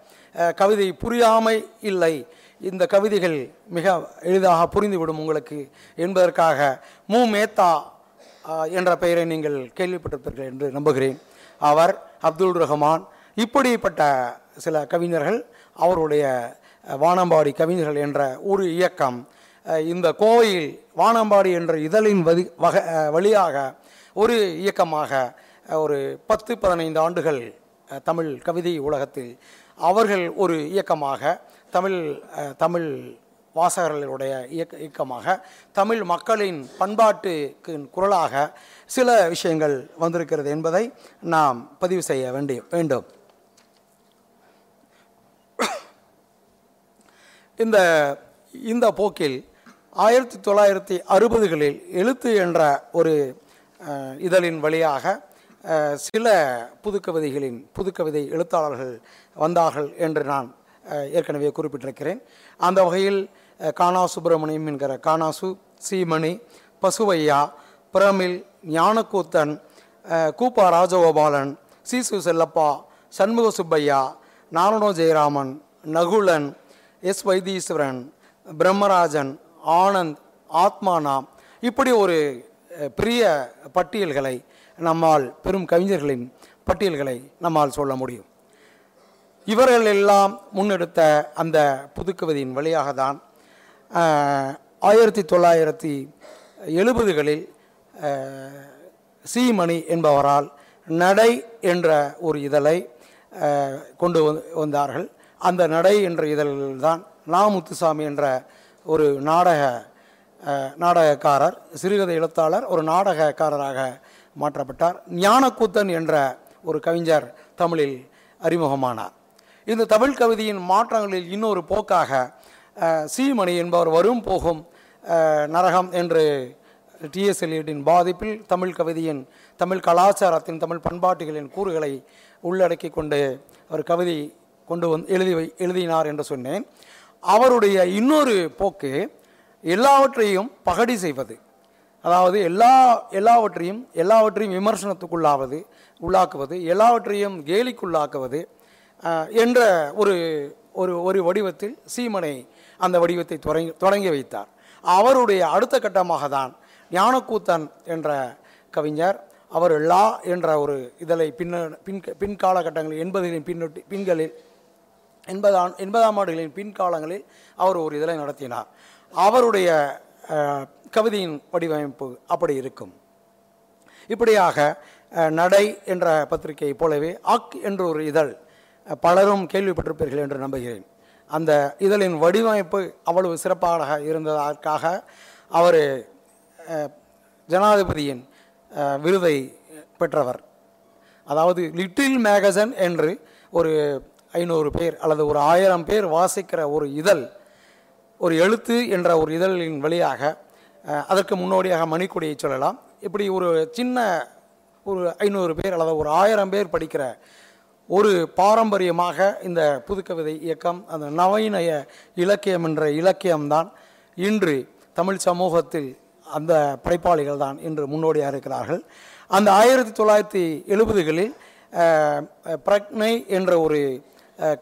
கவிதை புரியாமை இல்லை. இந்த கவிதைகள் மிக எளிதாக புரிந்துவிடும் உங்களுக்கு என்பதற்காக மு. மேத்தா என்ற பெயரை நீங்கள் கேள்விப்பட்டிருப்பீர்கள் என்று நம்புகிறேன். அவர் அப்துல் ரஹ்மான். இப்படிப்பட்ட சில கவிஞர்கள் அவருடைய வானம்பாடி கவிஞர்கள் என்ற ஒரு இயக்கம் இந்த கோவையில் வானம்பாடி என்ற இதழின் வதி வக வழியாக ஒரு இயக்கமாக ஒரு பத்து பதினைந்து ஆண்டுகள் தமிழ் கவிதை உலகத்தில் அவர்கள் ஒரு இயக்கமாக தமிழ் தமிழ் வாசகர்களுடைய இயக்க இயக்கமாக தமிழ் மக்களின் பண்பாட்டுக்கு குரலாக சில விஷயங்கள் வந்திருக்கிறது என்பதை நாம் பதிவு செய்ய வேண்டிய வேண்டும். இந்த இந்த போக்கில் ஆயிரத்தி தொள்ளாயிரத்தி அறுபதுகளில் எழுத்து என்ற ஒரு இதழின் வழியாக சில புதுக்கவிதைகளின் புதுக்கவிதை எழுத்தாளர்கள் வந்தார்கள் என்று நான் ஏற்கனவே குறிப்பிட்டிருக்கிறேன். அந்த வகையில் கானா சுப்பிரமணியம் என்கிற கானாசு சீமணி பசுவையா பிரமிழ் ஞானக்கூத்தன் கூப்பா ராஜகோபாலன் சிசு செல்லப்பா சண்முக சுப்பையா நாரணோ ஜெயராமன் நகுலன் எஸ் வைத்தீஸ்வரன் பிரம்மராஜன் ஆனந்த் ஆத்மானா. இப்படி ஒரு பிரிய பெரிய பட்டியல்களை நம்மால் பெரும் கவிஞர்களின் பட்டியல்களை நம்மால் சொல்ல முடியும். இவர்கள் எல்லாம் முன்னெடுத்த அந்த புதுக்கவிதையின் வழியாக தான் ஆயிரத்தி தொள்ளாயிரத்தி எழுபதுகளில் சீமணி என்பவரால் நடை என்ற ஒரு இதழை கொண்டு வந்து- வந்தார்கள். அந்த நடை என்ற இதழில்தான் நா முத்துசாமி என்ற ஒரு நாடக நாடகக்காரர் சிறுகதை எழுத்தாளர் ஒரு நாடகக்காரராக மாற்றப்பட்டார். ஞானக்கூத்தன் என்ற ஒரு கவிஞர் தமிழில் அறிமுகமானார். இந்த தமிழ் கவிதையின் மாற்றங்களில் இன்னொரு போக்காக சீமணி என்பவர் வரும் போகும் நரகம் என்று டிஎஸ் எலியட்டின் பாதிப்பில் தமிழ் கவிதையின் தமிழ் கலாச்சாரத்தின் தமிழ் பண்பாட்டுகளின் கூறுகளை உள்ளடக்கி கொண்டு அவர் கவிதை கொண்டு வந்து எழுதி வை எழுதினார் என்று சொன்னேன். அவருடைய இன்னொரு போக்கு எல்லாவற்றையும் பகடி செய்வது. அதாவது எல்லா எல்லாவற்றையும் எல்லாவற்றையும் விமர்சனத்துக்குள்ளாவது உள்ளாக்குவது எல்லாவற்றையும் கேலிக்குள்ளாக்குவது என்ற ஒரு ஒரு ஒரு வடிவத்தில் சீமனை அந்த வடிவத்தை தொடங்கி தொடங்கி வைத்தார். அவருடைய அடுத்த கட்டமாக தான் ஞானக்கூத்தன் என்ற கவிஞர் அவர் லா என்ற ஒரு இதழை பின்ன பின் பின் காலகட்டங்களில் எண்பதுகளின் பின்னொட்டி பின்களில் எண்பதாம் எண்பதாம் ஆண்டுகளின் பின்காலங்களில் அவர் ஒரு இதழை நடத்தினார். அவருடைய கவிதையின் வடிவமைப்பு அப்படி இருக்கும். இப்படியாக நடை என்ற பத்திரிகையைப் போலவே அக் என்ற ஒரு இதழ் பலரும் கேள்விப்பட்டிருப்பீர்கள் என்று நம்புகிறேன். அந்த இதழின் வடிவமைப்பு அவ்வளவு சிறப்பாக இருந்ததற்காக அவர் ஜனாதிபதியின் விருதை பெற்றவர். அதாவது லிட்டில் மேகசன் என்று ஒரு ஐநூறு பேர் அல்லது ஒரு ஆயிரம் பேர் வாசிக்கிற ஒரு இதழ் ஒரு எழுத்து என்ற ஒரு இதழின் வழியாக அதற்கு முன்னோடியாக மணிக்கொடியை சொல்லலாம். இப்படி ஒரு சின்ன ஒரு ஐநூறு பேர் அல்லது ஒரு ஆயிரம் பேர் படிக்கிற ஒரு பாரம்பரியமாக இந்த புதுக்கவிதை இயக்கம் அந்த நவீனய இலக்கியம் என்ற இலக்கியம்தான். இன்று தமிழ் சமூகத்தில் அந்த படைப்பாளிகள் தான் இன்று முன்னோடியாக இருக்கிறார்கள். அந்த ஆயிரத்தி தொள்ளாயிரத்தி எழுபதுகளில் பிரக்னை என்ற ஒரு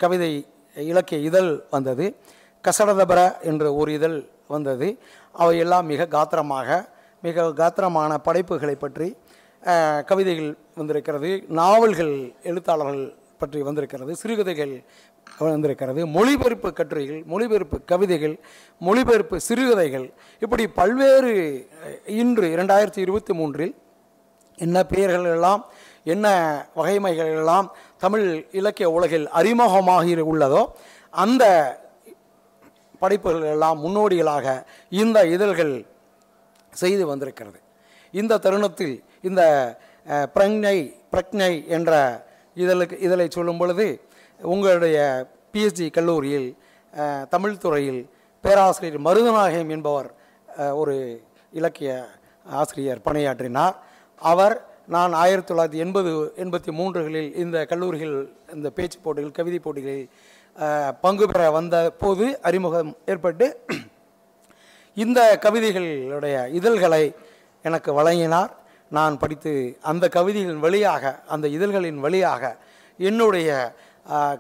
கவிதை இலக்கிய இதழ் வந்தது. கசடதபர என்ற ஒரு இதழ் வந்தது. அவையெல்லாம் மிக காத்திரமாக மிக காத்திரமான படைப்புகளை பற்றி கவிதைகள் வந்திருக்கிறது நாவல்கள் எழுத்தாளர்கள் பற்றி வந்திருக்கிறது சிறுகதைகள் வந்திருக்கிறது மொழிபெயர்ப்பு கட்டுரைகள் மொழிபெயர்ப்பு கவிதைகள் மொழிபெயர்ப்பு சிறுகதைகள். இப்படி பல்வேறு இன்று இரண்டாயிரத்தி இருபத்தி மூன்றில் என்ன பெயர்கள் எல்லாம் என்ன வகைமைகள் எல்லாம் தமிழ் இலக்கிய உலகில் அறிமுகமாகி உள்ளதோ அந்த படைப்புகள் எல்லாம் முன்னோடிகளாக இந்த இதழ்கள் செய்து வந்திருக்கிறது. இந்த தருணத்தில் இந்த பிரக்ஞை பிரக்ஞை என்ற இதழுக்கு இதழை சொல்லும் பொழுது உங்களுடைய பிஎஸ்ஜி கல்லூரியில் தமிழ் துறையில் பேராசிரியர் மருதநாயகம் என்பவர் ஒரு இலக்கிய ஆசிரியர் பணியாற்றினார். அவர் நான் ஆயிரத்தி தொள்ளாயிரத்தி எண்பது எண்பத்தி மூன்றுகளில் இந்த கல்லூரிகள் இந்த பேச்சு போட்டிகள் கவிதை போட்டிகளில் பங்கு பெற வந்த போது அறிமுகம் ஏற்பட்டு இந்த கவிதைகளுடைய இதழ்களை எனக்கு வழங்கினார். நான் படித்து அந்த கவிதைகளின் வழியாக அந்த இதழ்களின் வழியாக என்னுடைய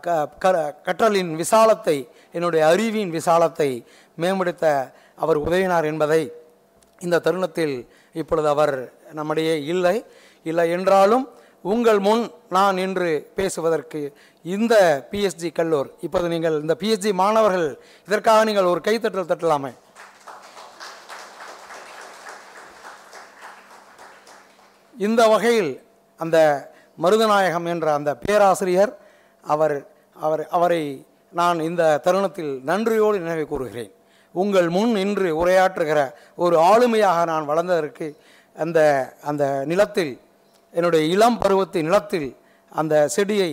க க- கற்றலின் விசாலத்தை என்னுடைய அறிவின் விசாலத்தை மேம்படுத்த அவர் உதவினார் என்பதை இந்த தருணத்தில் இப்பொழுது அவர் நம்மிடையே இல்லை. இல்லை என்றாலும் உங்கள் முன் நான் இன்று பேசுவதற்கு இந்த பிஎஸ்ஜி கல்லூர் இப்போது நீங்கள் இந்த பிஎஸ்ஜி மாணவர்கள் இதற்காக நீங்கள் ஒரு கைத்தட்டல் தட்டலாமே. இந்த வகையில் அந்த மருதநாயகம் என்ற அந்த பேராசிரியர் அவர் அவர் அவரை நான் இந்த தருணத்தில் நன்றியோடு நினைவு கூறுகிறேன். உங்கள் முன் நின்று உரையாற்றுகிற ஒரு ஆளுமையாக நான் வளர்ந்ததற்கு அந்த அந்த நிலத்தில் என்னுடைய இளம் பருவத்தின் நிலத்தில் அந்த செடியை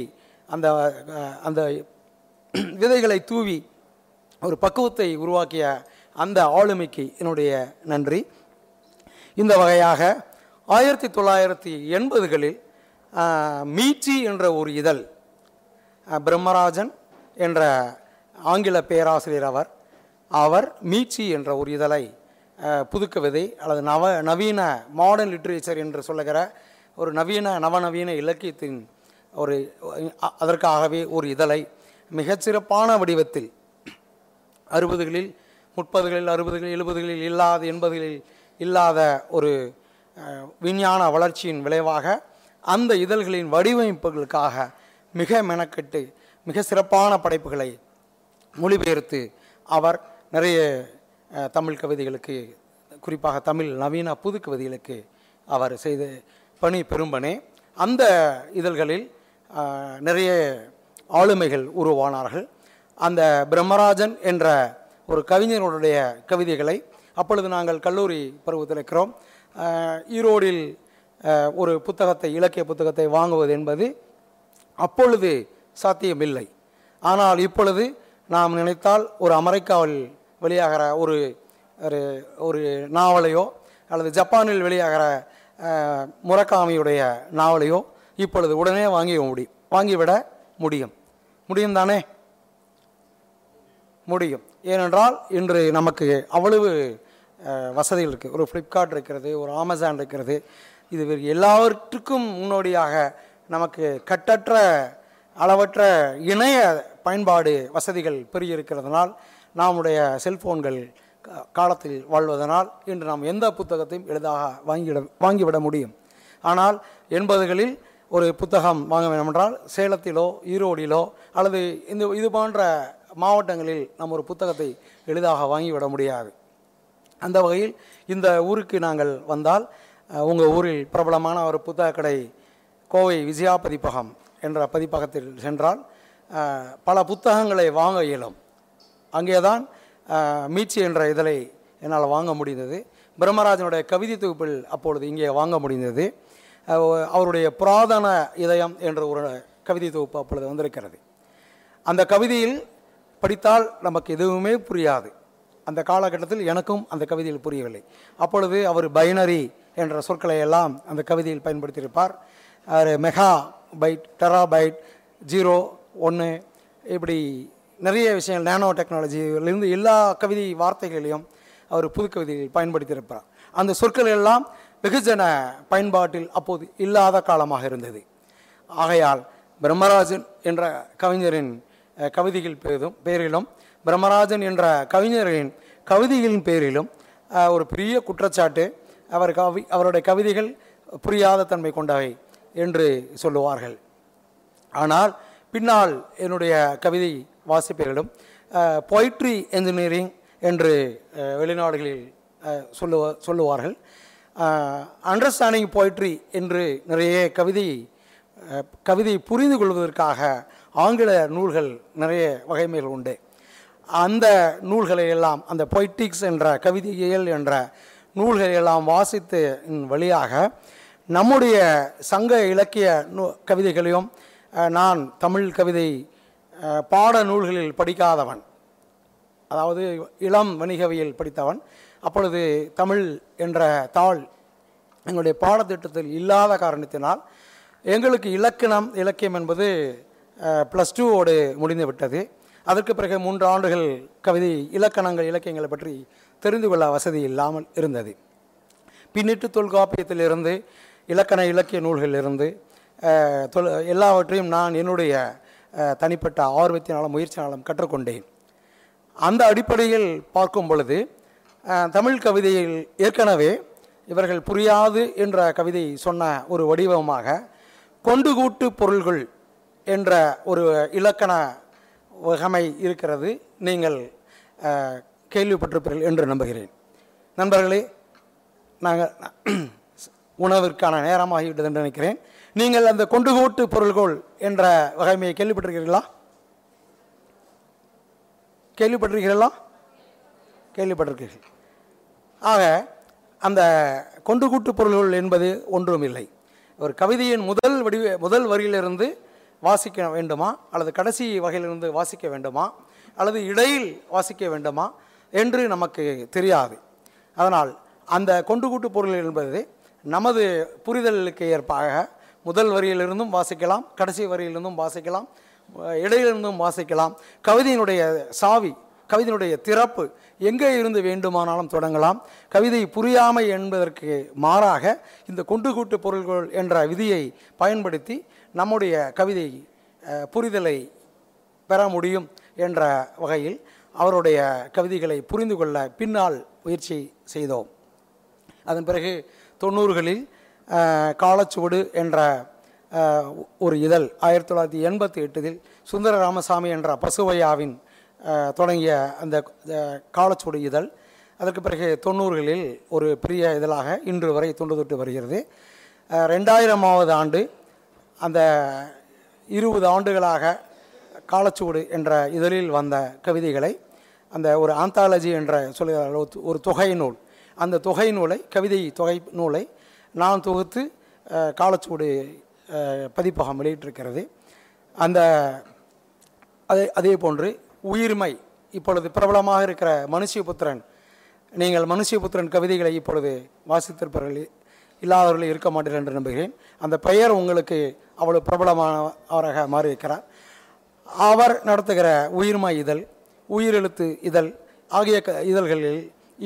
அந்த அந்த விதைகளை தூவி ஒரு பக்குவத்தை உருவாக்கிய அந்த ஆளுமைக்கு என்னுடைய நன்றி. இந்த வகையாக ஆயிரத்தி தொள்ளாயிரத்தி எண்பதுகளில் மீச்சி என்ற ஒரு இதழ் பிரம்மராஜன் என்ற ஆங்கில பேராசிரியர் அவர் அவர் மீச்சி என்ற ஒரு இதழை புதுக்கவிதை அல்லது நவ நவீன மாடர்ன் லிட்ரேச்சர் என்று சொல்லுகிற ஒரு நவீன நவநவீன இலக்கியத்தின் ஒரு அதற்காகவே ஒரு இதழை மிகச்சிறப்பான வடிவத்தில் அறுபதுகளில் முப்பதுகளில் அறுபதுகளில் எழுபதுகளில் இல்லாத எண்பதுகளில் இல்லாத ஒரு விஞ்ஞான வளர்ச்சியின் விளைவாக அந்த இதழ்களின் வடிவமைப்புகளுக்காக மிக மெனக்கெட்டு மிக சிறப்பான படைப்புகளை மொழிபெயர்த்து அவர் நிறைய தமிழ் கவிதைகளுக்கு குறிப்பாக தமிழ் நவீன புது கவிதைகளுக்கு அவர் செய்து பணி பெரும்பனே அந்த இதழ்களில் நிறைய ஆளுமைகள் உருவானார்கள். அந்த பிரம்மராஜன் என்ற ஒரு கவிஞர்களுடைய கவிதைகளை அப்பொழுது நாங்கள் கல்லூரி பருவத்தில் இருக்கிறோம். ஈரோடில் ஒரு புத்தகத்தை இலக்கிய புத்தகத்தை வாங்குவது என்பது அப்பொழுது சாத்தியமில்லை. ஆனால் இப்பொழுது நாம் நினைத்தால் ஒரு அமெரிக்காவில் வெளியாகிற ஒரு ஒரு ஒரு நாவலையோ அல்லது ஜப்பானில் வெளியாகிற முரக்காமியுடைய நாவலையோ இப்பொழுது உடனே வாங்கி முடியும் வாங்கிவிட முடியும். முடியும் தானே? முடியும். ஏனென்றால் இன்று நமக்கு அவ்வளவு வசதிகள் இருக்குது ஒரு ஃப்ளிப்கார்ட் இருக்கிறது ஒரு அமேசான் இருக்கிறது. இது எல்லாவற்றுக்கும் முன்னோடியாக நமக்கு கட்டற்ற அளவற்ற இணைய பயன்பாடு வசதிகள் பெருகி இருக்கிறதுனால் நம்முடைய செல்ஃபோன்கள் காலத்தில் வாழ்வதனால் இன்று நாம் எந்த புத்தகத்தையும் எளிதாக வாங்கிவிட வாங்கிவிட முடியும். ஆனால் எண்பதுகளில் ஒரு புத்தகம் வாங்க வேண்டுமென்றால் சேலத்திலோ ஈரோடிலோ அல்லது இந்த இது போன்ற மாவட்டங்களில் நாம் ஒரு புத்தகத்தை எளிதாக வாங்கிவிட முடியாது. அந்த வகையில் இந்த ஊருக்கு நாங்கள் வந்தால் உங்கள் ஊரில் பிரபலமான ஒரு புத்தக கடை கோவை விஜயா பதிப்பகம் என்ற பதிப்பகத்தில் சென்றால் பல புத்தகங்களை வாங்க இயலும். அங்கே தான் மீட்சி என்ற இதழை என்னால் வாங்க முடிந்தது. பிரம்மராஜனுடைய கவிதை தொகுப்பில் அப்பொழுது இங்கே வாங்க முடிந்தது. அவருடைய புராதன இதயம் என்ற ஒரு கவிதை தொகுப்பு அப்பொழுது வந்திருக்கிறது. அந்த கவிதையில் படித்தால் நமக்கு எதுவுமே புரியாது. அந்த காலகட்டத்தில் எனக்கும் அந்த கவிதையில் புரியவில்லை. அப்பொழுது அவர் பைனரி என்ற சொற்களை எல்லாம் அந்த கவிதையில் பயன்படுத்தியிருப்பார். அவர் mega byte tera byte zero ஒன்று இப்படி நிறைய விஷயங்கள் நேனோ டெக்னாலஜியிலிருந்து எல்லா கவிதை வார்த்தைகளையும் அவர் புது கவிதையில் பயன்படுத்தியிருப்பார். அந்த சொற்கள் எல்லாம் வெகுஜன பயன்பாட்டில் அப்போது இல்லாத காலமாக இருந்தது. ஆகையால் பிரம்மராஜன் என்ற கவிஞரின் கவிதைகள் பெரிதும் பேரிலும் பிரம்மராஜன் என்ற கவிஞர்களின் கவிதைகளின் பேரிலும் ஒரு பெரிய குற்றச்சாட்டு. அவர் கவி அவருடைய கவிதைகள் புரியாத தன்மை கொண்டவை என்று சொல்லுவார்கள். ஆனால் பின்னால் என்னுடைய கவிதை வாசிப்பீர்களும் பொய்ட்ரி என்ஜினியரிங் என்று வெளிநாடுகளில் சொல்லுவ சொல்லுவார்கள். அண்டர்ஸ்டாண்டிங் பொய்ட்ரி என்று நிறைய கவிதை கவிதை புரிந்து கொள்வதற்காக ஆங்கில நூல்கள் நிறைய வகைமைகள் உண்டு. அந்த நூல்களை எல்லாம் அந்த பொய்டிக்ஸ் என்ற கவிதையியல் என்ற நூல்களை எல்லாம் வாசித்து வழியாக நம்முடைய சங்க இலக்கிய நூ கவிதைகளையும் நான் தமிழ் கவிதை பாட நூல்களில் படிக்காதவன் அதாவது இளம் வணிகவியல் படித்தவன் அப்பொழுது தமிழ் என்ற தாள் எங்களுடைய பாடத்திட்டத்தில் இல்லாத காரணத்தினால் எங்களுக்கு இலக்கணம் இலக்கியம் என்பது ப்ளஸ் டூவோடு முடிந்து விட்டது அதற்கு பிறகு மூன்று ஆண்டுகள் கவிதை இலக்கணங்கள் இலக்கியங்களை பற்றி தெரிந்து கொள்ள வசதி இல்லாமல் இருந்தது. பின்னிட்டு தொல்காப்பியத்திலிருந்து இலக்கண இலக்கிய நூல்களிலிருந்து தொல் எல்லாவற்றையும் நான் என்னுடைய தனிப்பட்ட ஆர்வத்தினாலும் முயற்சினாலும் கற்றுக்கொண்டேன். அந்த அடிப்படையில் பார்க்கும் பொழுது தமிழ் கவிதையில் ஏற்கனவே இவர்கள் புரியாது என்ற கவிதை சொன்ன ஒரு வடிவமாக கொண்டு கூட்டு பொருள்கள் என்ற ஒரு இலக்கண வகமை இருக்கிறது. நீங்கள் கேள்விப்பட்டிருப்பீர்கள் என்று நம்புகிறேன். நண்பர்களே நாங்கள் (clears throat) உணவிற்கான நேரமாகிவிட்டது என்று நினைக்கிறேன். நீங்கள் அந்த கொண்டு கூட்டு பொருள்கோள் என்ற வகைமையை கேள்விப்பட்டிருக்கிறீர்களா? கேள்விப்பட்டிருக்கிறீர்களா? கேள்விப்பட்டிருக்கிறீர்கள். ஆக அந்த கொண்டு கூட்டு பொருள்கள் என்பது ஒன்றும் இல்லை. ஒரு கவிதையின் முதல் வடிவ முதல் வரியிலிருந்து வாசிக்க வேண்டுமா? அல்லது கடைசி வகையிலிருந்து வாசிக்க வேண்டுமா? அல்லது இடையில் வாசிக்க வேண்டுமா? என்று நமக்கு தெரியாது. அதனால் அந்த கொண்டு கூட்டு பொருள் என்பது நமது புரிதலுக்கு ஏற்பாக முதல் வரியிலிருந்தும் வாசிக்கலாம் கடைசி வரியிலிருந்தும் வாசிக்கலாம் இடையிலிருந்தும் வாசிக்கலாம். கவிதையினுடைய சாவி கவிதையினுடைய திறப்பு எங்கே இருந்து வேண்டுமானாலும் தொடங்கலாம். கவிதை புரியாமை என்பதற்கு மாறாக இந்த கொண்டு கூட்டு பொருள்கள் என்ற விதியை பயன்படுத்தி நம்முடைய கவிதை புரிதலை பெற முடியும் என்ற வகையில் அவருடைய கவிதைகளை புரிந்து கொள்ள பின்னால் முயற்சி செய்தோம். அதன் பிறகு தொண்ணூறுகளில் காலச்சுவடு என்ற ஒரு இதழ் ஆயிரத்தி தொள்ளாயிரத்தி எண்பத்தி எட்டில் சுந்தர ராமசாமி என்ற பசுவையாவின் தொடங்கிய அந்த காலச்சுவடு இதழ். அதற்கு பிறகு தொண்ணூறுகளில் ஒரு பெரிய இதழாக இன்று வரை தொண்டு தொட்டு வருகிறது. ரெண்டாயிரமாவது ஆண்டு அந்த இருபது ஆண்டுகளாக காலச்சுவடு என்ற இதழில் வந்த கவிதைகளை அந்த ஒரு ஆந்தாலஜி என்ற சொல்லுகிற ஒரு- ஒரு தொகை நூல். அந்த தொகை நூலை கவிதை தொகை நூலை நான் தொகுத்து காலச்சுவடு பதிப்பகம் வெளியிட்டிருக்கிறது. அந்த அதே அதே போன்று உயிர்மை இப்பொழுது பிரபலமாக இருக்கிற மனுஷியபுத்திரன் நீங்கள் மனுஷியபுத்திரன் கவிதைகளை இப்பொழுது வாசித்திருப்பவர்கள் இல்லாதவர்கள் இருக்க மாட்டீர்கள் என்று நம்புகிறேன். அந்த பெயர் உங்களுக்கு அவ்வளோ பிரபலமானவராக மாறியிருக்கிறார். அவர் நடத்துகிற உயிர்மா இதழ் உயிரெழுத்து இதழ் ஆகிய க இதழ்களில்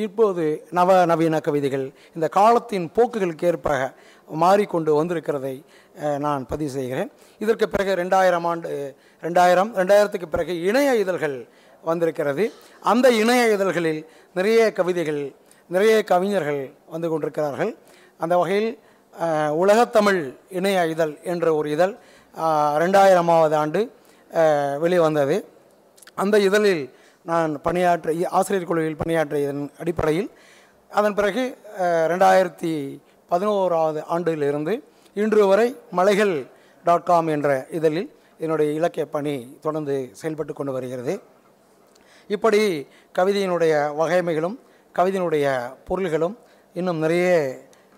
இப்போது நவ நவீன கவிதைகள் இந்த காலத்தின் போக்குகளுக்கு ஏற்ப மாறிக்கொண்டு வந்திருக்கிறதை நான் பதிவு செய்கிறேன். இதற்கு பிறகு ரெண்டாயிரம் ஆண்டு ரெண்டாயிரம் ரெண்டாயிரத்துக்கு பிறகு இணைய இதழ்கள் வந்திருக்கிறது. அந்த இணைய இதழ்களில் நிறைய கவிதைகள் நிறைய கவிஞர்கள் வந்து கொண்டிருக்கிறார்கள். அந்த வகையில் உலகத்தமிழ் இணைய இதழ் என்ற ஒரு இதழ் ரெண்டாயிரமாவது ஆண்டு வெளிவந்தது. அந்த இதழில் நான் பணியாற்ற ஆசிரியர் குழுவில் பணியாற்றியதன் அடிப்படையில் அதன் பிறகு ரெண்டாயிரத்தி பதினோராவது ஆண்டிலிருந்து இன்று வரை மலைகள் டாட் காம் என்ற இதழில் என்னுடைய இலக்கிய பணி தொடர்ந்து செயல்பட்டு கொண்டு வருகிறது. இப்படி கவிதையினுடைய வகைமைகளும் கவிதையினுடைய பொருள்களும் இன்னும் நிறைய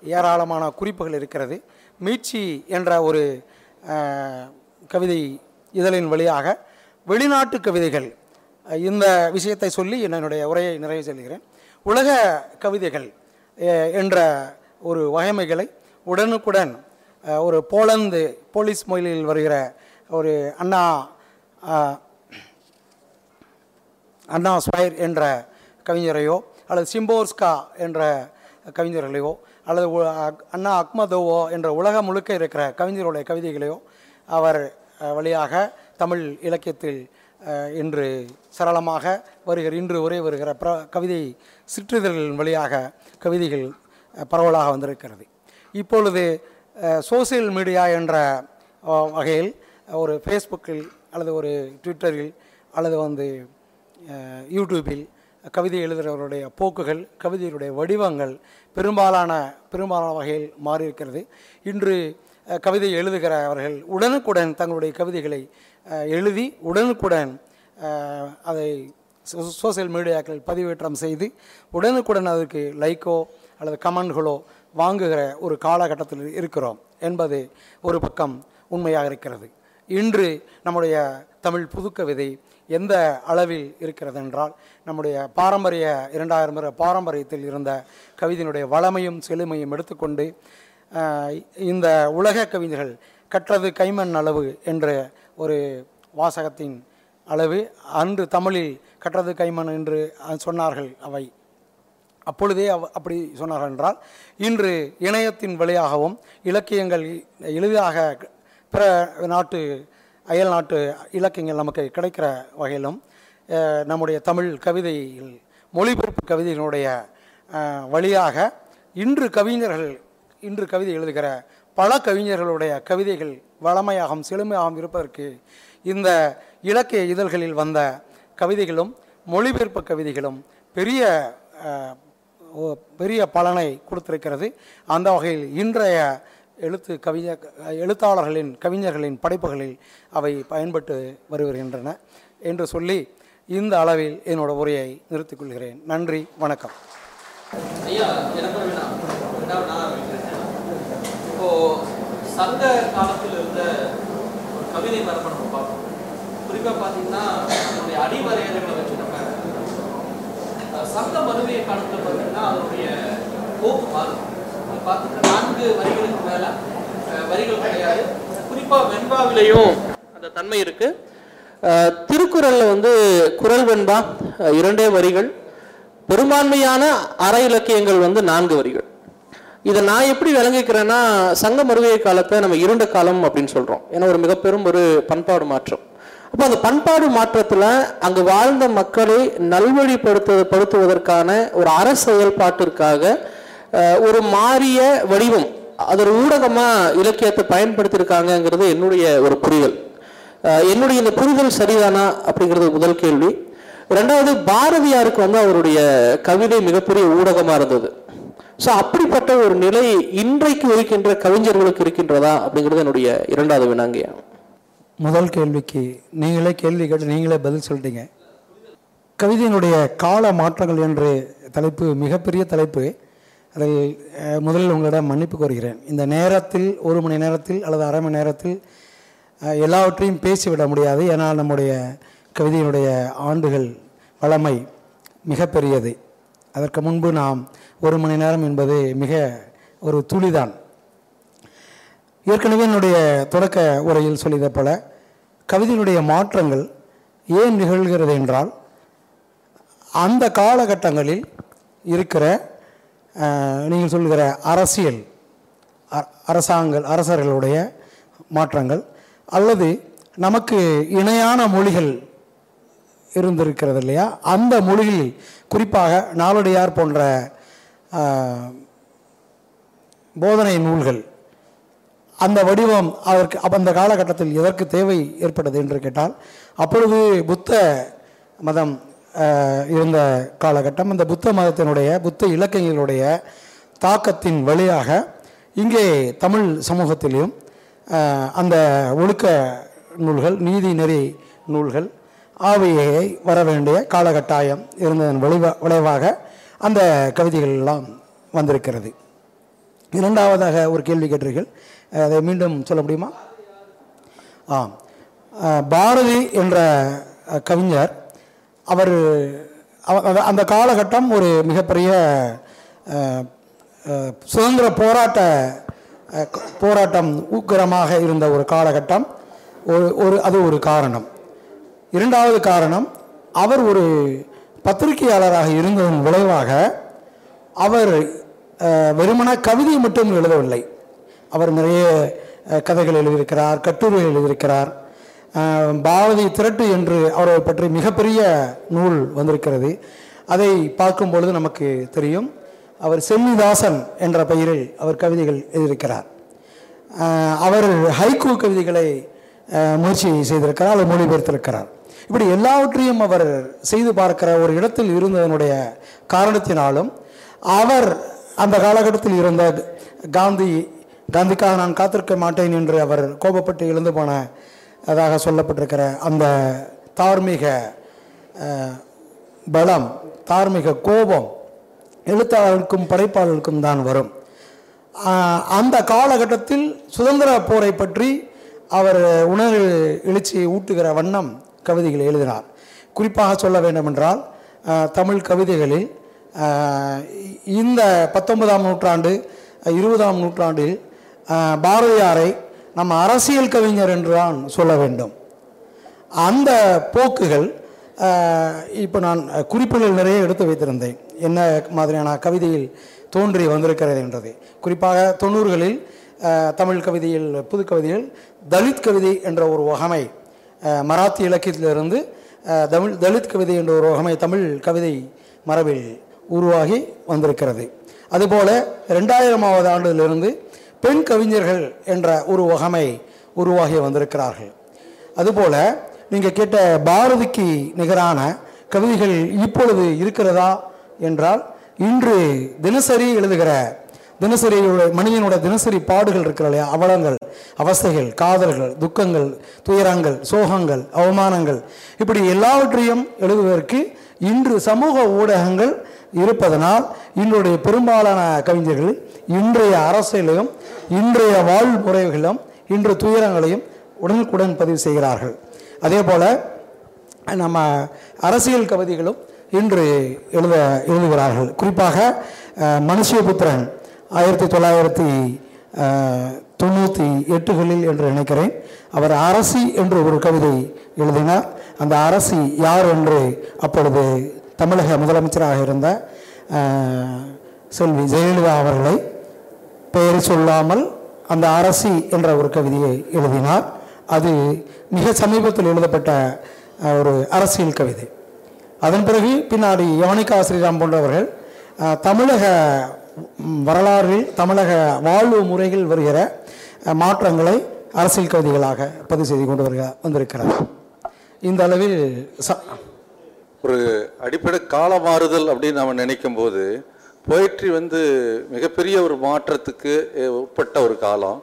ஏராளமான குறிப்புகள் இருக்கிறது. மீட்சி என்ற ஒரு கவிதை இதழின் வழியாக வெளிநாட்டு கவிதைகள் இந்த விஷயத்தை சொல்லி என்னுடைய உரையை நிறைவு செல்கிறேன் உலக கவிதைகள் என்ற ஒரு வகைமைகளை உடனுக்குடன் ஒரு போலந்து போலீஸ் மொழியில் வருகிற ஒரு அண்ணா அண்ணா ஸ்பைர் என்ற கவிஞரையோ அல்லது சிம்போர்ஸ்கா என்ற கவிஞர்களையோ அல்லது அண்ணா அக்மதோவோ என்ற உலகம் முழுக்க இருக்கிற கவிஞருடைய கவிதைகளையோ அவர் வழியாக தமிழ் இலக்கியத்தில் இன்று சரளமாக வருகிற இன்று உரை வருகிற பிர கவிதை சிற்றிதழ்களின் வழியாக கவிதைகள் பரவலாக வந்திருக்கிறது. இப்பொழுது சோசியல் மீடியா என்ற வகையில் ஒரு ஃபேஸ்புக்கில் அல்லது ஒரு ட்விட்டரில் அல்லது வந்து யூடியூப்பில் யூடியூபில் கவிதை எழுதுகிறவருடைய போக்குகள் கவிதையுடைய வடிவங்கள் பெரும்பாலான பெரும்பாலான வகையில் மாறியிருக்கிறது. இன்று கவிதை கவிதை எழுதுகிறவர்கள் உடனுக்குடன் தங்களுடைய கவிதைகளை எழுதி உடனுக்குடன் அதை சோசியல் மீடியாக்கள் பதிவேற்றம் செய்து உடனுக்குடன் அதற்கு லைக்கோ அல்லது கமெண்ட்களோ வாங்குகிற ஒரு காலகட்டத்தில் இருக்கிறோம் என்பது ஒரு பக்கம் உண்மையாக இருக்கிறது. இன்று நம்முடைய தமிழ் புதுக்கவிதை எந்த அளவில் இருக்கிறது என்றால் நம்முடைய பாரம்பரிய இரண்டாயிரம் வருட பாரம்பரியத்தில் இருந்த கவிதையினுடைய வளமையும் செழுமையும் எடுத்துக்கொண்டு இந்த உலக கவிஞர்கள் கற்றது கைமண் அளவு என்ற ஒரு வாசகத்தின் அளவு அன்று தமிழில் கற்றது கைமண் என்று சொன்னார்கள் அவை. அப்பொழுதே அவ அப்படி சொன்னார்கள் என்றால் இன்று இணையத்தின் வழியாகவும் இலக்கியங்கள் எளிதாக பிற நாட்டு அயல் நாட்டு இலக்கியங்கள் நமக்கு கிடைக்கிற வகையிலும் நம்முடைய தமிழ் கவிதையில் மொழிபெயர்ப்பு கவிதையினுடைய வழியாக இன்று கவிஞர்கள் இன்று கவிதை எழுதுகிற பல கவிஞர்களுடைய கவிதைகள் வளமையாகவும் செழுமையாகவும் இருப்பதற்கு இந்த இலக்கிய இதழ்களில் வந்த கவிதைகளும் மொழிபெயர்ப்பு கவிதைகளும் பெரிய ஓ- பெரிய பலனை கொடுத்திருக்கிறது. அந்த வகையில் இன்றைய எழுத்து கவிஞ எழுத்தாளர்களின் கவிஞர்களின் படைப்புகளில் அவை பயன்பட்டு வருகின்றன என்று சொல்லி இந்த அளவில் என்னோட உரையை நிறுத்திக் கொள்கிறேன். நன்றி வணக்கம். ஐயா இப்போ சங்க காலத்தில் இருந்த கவிதை மரபை நம்ம பார்ப்போம். குறிப்பாக பார்த்தீங்கன்னா நம்மளுடைய அடிவரையறைகளை வச்சு நம்ம சங்க மனுவிய காலத்தில் பார்த்தீங்கன்னா அதனுடைய போக்கு மாறும். அது நான்கு வரிகளுக்கு மேலே வரிகள் கிடையாது. குறிப்பாக வெண்பாவிலையும் அந்த தன்மை இருக்கு. திருக்குறளில் திருக்குறள்ல வந்து குறள் வெண்பா இரண்டே வரிகள். பெரும்பான்மையான அற இலக்கியங்கள் வந்து நான்கு வரிகள். இதை நான் எப்படி விளங்கிக்கிறேன்னா சங்க மருவிய காலத்தை நம்ம இருண்ட காலம் அப்படின்னு சொல்றோம். ஏன்னா ஒரு மிக பெரும் ஒரு பண்பாடு மாற்றம். அப்போ அந்த பண்பாடு மாற்றத்தில் அங்கு வாழ்ந்த மக்களை நல்வழிப்படுத்து படுத்துவதற்கான ஒரு அற செயல்பாட்டிற்காக ஒரு மாறிய வடிவம் அதன் ஊடகமாக இலக்கியத்தை பயன்படுத்தியிருக்காங்கங்கிறது என்னுடைய ஒரு புரிதல். என்னுடைய இந்த புரிதல் சரிதானா அப்படிங்கிறது முதல் கேள்வி. ரெண்டாவது பாரதியாருக்கு வந்து அவருடைய கவிதை மிகப்பெரிய ஊடகமாக இருந்தது. ஸோ அப்படிப்பட்ட ஒரு நிலை இன்றைக்கு இருக்கின்ற கவிஞர்களுக்கு இருக்கின்றதா அப்படிங்கிறது என்னுடைய இரண்டாவது வினாங்கய்யா முதல் கேள்விக்கு நீங்களே கேள்வி கேட்டு நீங்களே பதில் சொல்லிட்டீங்க. கவிதையினுடைய கால மாற்றங்கள் என்று தலைப்பு மிகப்பெரிய தலைப்பு. அதில் முதலில் உங்களிடம் மன்னிப்பு கோருகிறேன். இந்த நேரத்தில் ஒரு மணி நேரத்தில் அல்லது அரை மணி நேரத்தில் எல்லாவற்றையும் பேசிவிட முடியாது. ஏன்னால் நம்முடைய கவிதையினுடைய ஆண்டுகள் வளமை மிகப்பெரியது. அதற்கு முன்பு நாம் ஒரு மணி நேரம் என்பது மிக ஒரு துளிதான். ஏற்கனவே என்னுடைய தொடக்க உரையில் சொல்லியதை போல கவிதையினுடைய மாற்றங்கள் ஏன் நிகழ்கிறது என்றால் அந்த காலகட்டங்களில் இருக்கிற நீங்கள் சொல்கிற அரசியல் அ- அரசாங்கள் அரசர்களுடைய மாற்றங்கள் அல்லது நமக்கு இணையான மொழிகள் இருந்திருக்கிறது இல்லையா? அந்த மொழியில் குறிப்பாக நாளடியார் போன்ற போதனை நூல்கள் அந்த வடிவம் அதற்கு அப்ப அந்த காலகட்டத்தில் எதற்கு தேவை ஏற்பட்டது என்று கேட்டால் அப்பொழுது புத்த மதம் இருந்த காலகட்டம் அந்த புத்த மதத்தினுடைய புத்த இலக்கியங்களுடைய தாக்கத்தின் வழியாக இங்கே தமிழ் சமூகத்திலையும் அந்த ஒழுக்க நூல்கள் நீதி நெறி நூல்கள் ஆவியை வர வேண்டிய காலகட்டாயம் இருந்ததன் விளைவா விளைவாக அந்த கவிதைகள் எல்லாம் வந்திருக்கிறது. இரண்டாவதாக ஒரு கேள்வி கேட்டீர்கள். அதை மீண்டும் சொல்ல முடியுமா? ஆ பாரதி என்ற கவிஞர் அவர் அந்த காலகட்டம் ஒரு மிகப்பெரிய சுதந்திர போராட்ட போராட்டம் ஊக்கரமாக இருந்த ஒரு காலகட்டம். ஒரு ஒரு அது ஒரு காரணம். இரண்டாவது காரணம் அவர் ஒரு பத்திரிகையாளராக இருந்ததன் விளைவாக அவர் வெறுமன கவிதை மட்டும் எழுதவில்லை. அவர் நிறைய கதைகள் எழுதியிருக்கிறார் கட்டுரை எழுதியிருக்கிறார். பாரதி திரட்டு என்று அவரை பற்றி மிகப்பெரிய நூல் வந்திருக்கிறது. அதை பார்க்கும் பொழுது நமக்கு தெரியும். அவர் செல்லிதாசன் என்ற பெயரில் அவர் கவிதைகள் எழுதியிருக்கிறார். அவர் ஹைகூ கவிதைகளை முயற்சி செய்திருக்கிறார் அல்லது மொழிபெயர்த்திருக்கிறார். இப்படி எல்லாவற்றையும் அவர் செய்து பார்க்கிற ஒரு இடத்தில் இருந்ததனுடைய காரணத்தினாலும் அவர் அந்த காலகட்டத்தில் இருந்த காந்தி காந்திக்காக நான் காத்திருக்க மாட்டேன் என்று அவர் கோபப்பட்டு எழுந்து போன அதாக சொல்லப்பட்டிருக்கிற அந்த தார்மீக பலம் தார்மீக கோபம் எழுத்தாளர்களுக்கும் படைப்பாளர்களுக்கும் தான் வரும். அந்த காலகட்டத்தில் சுதந்திர போரை பற்றி அவர் உணர்வு எழுச்சி ஊட்டுகிற வண்ணம் கவிதைகளை எழுதினார். குறிப்பாக சொல்ல வேண்டுமென்றால் தமிழ் கவிதைகளில் இந்த பத்தொன்பதாம் நூற்றாண்டு இருபதாம் நூற்றாண்டில் பாரதியாரை நம்ம அரசியல் கவிஞர் என்று தான் சொல்ல வேண்டும். அந்த போக்குகள் இப்போ நான் குறிப்புகள் நிறைய எடுத்து வைத்திருந்தேன். என்ன மாதிரியான கவிதையில் தோன்றி வந்திருக்கிறது என்றது. குறிப்பாக தொண்ணூறுகளில் தமிழ் கவிதையில் புது கவிதையில் தலித் கவிதை என்ற ஒரு வகமை மராத்தி இலக்கியத்திலிருந்து தமிழ் தலித் கவிதை என்ற ஒரு வகமை தமிழ் கவிதை மரபில் உருவாகி வந்திருக்கிறது. அதுபோல ரெண்டாயிரமாவது ஆண்டிலிருந்து பெண் கவிஞர்கள் என்ற ஒரு வகமை உருவாகி வந்திருக்கிறார்கள். அதுபோல் நீங்கள் கேட்ட பாரதிக்கு நிகரான கவிதைகள் இப்பொழுது இருக்கிறதா என்றால் இன்று தினசரி எழுதுகிற தினசரி மனிதனோட தினசரி பாடுகள் இருக்கிற இல்லையா? அவலங்கள் அவஸ்தைகள் காதல்கள் துக்கங்கள் துயரங்கள் சோகங்கள் அவமானங்கள் இப்படி எல்லாவற்றையும் எழுதுவதற்கு இன்று சமூக ஊடகங்கள் இருப்பதனால் இன்றைய பெரும்பாலான கவிஞர்கள் இன்றைய அரசியலையும் இன்றைய வாழ்முறைகளும் இன்று துயரங்களையும் உடனுக்குடன் பதிவு செய்கிறார்கள். அதே போல் நம்ம அரசியல் கவிதைகளும் இன்று எழுத எழுதுகிறார்கள். குறிப்பாக அஹ், மனுஷபுத்திரன் ஆயிரத்தி தொள்ளாயிரத்தி தொண்ணூற்றி எட்டுகளில் என்று நினைக்கிறேன். அவர் அரசி என்று ஒரு கவிதை எழுதினார். அந்த அரசி யார் என்று அப்பொழுது தமிழக முதலமைச்சராக இருந்த செல்வி ஜெயலலிதா அவர்களை பெயர் சொல்லாமல் அந்த அரசி என்ற ஒரு கவிதையை எழுதினார். அது மிக சமீபத்தில் எழுதப்பட்ட ஒரு அரசியல் கவிதை. அதன் பிறகு பின்னாடி யவனிகா ஸ்ரீராம் போன்றவர்கள் தமிழக வரலாறில் தமிழக வாழ்வு முறைகள் வருகிற மாற்றங்களை அரசியல் கவிதைகளாக பதிவு செய்து கொண்டு வருக வந்திருக்கிறார். இந்த அளவில் ச ஒரு அடிப்படை கால மாறுதல் அப்படின்னு நம்ம நினைக்கும் போது போயிட்ரி வந்து மிகப்பெரிய ஒரு மாற்றத்துக்கு உட்பட்ட ஒரு காலம்.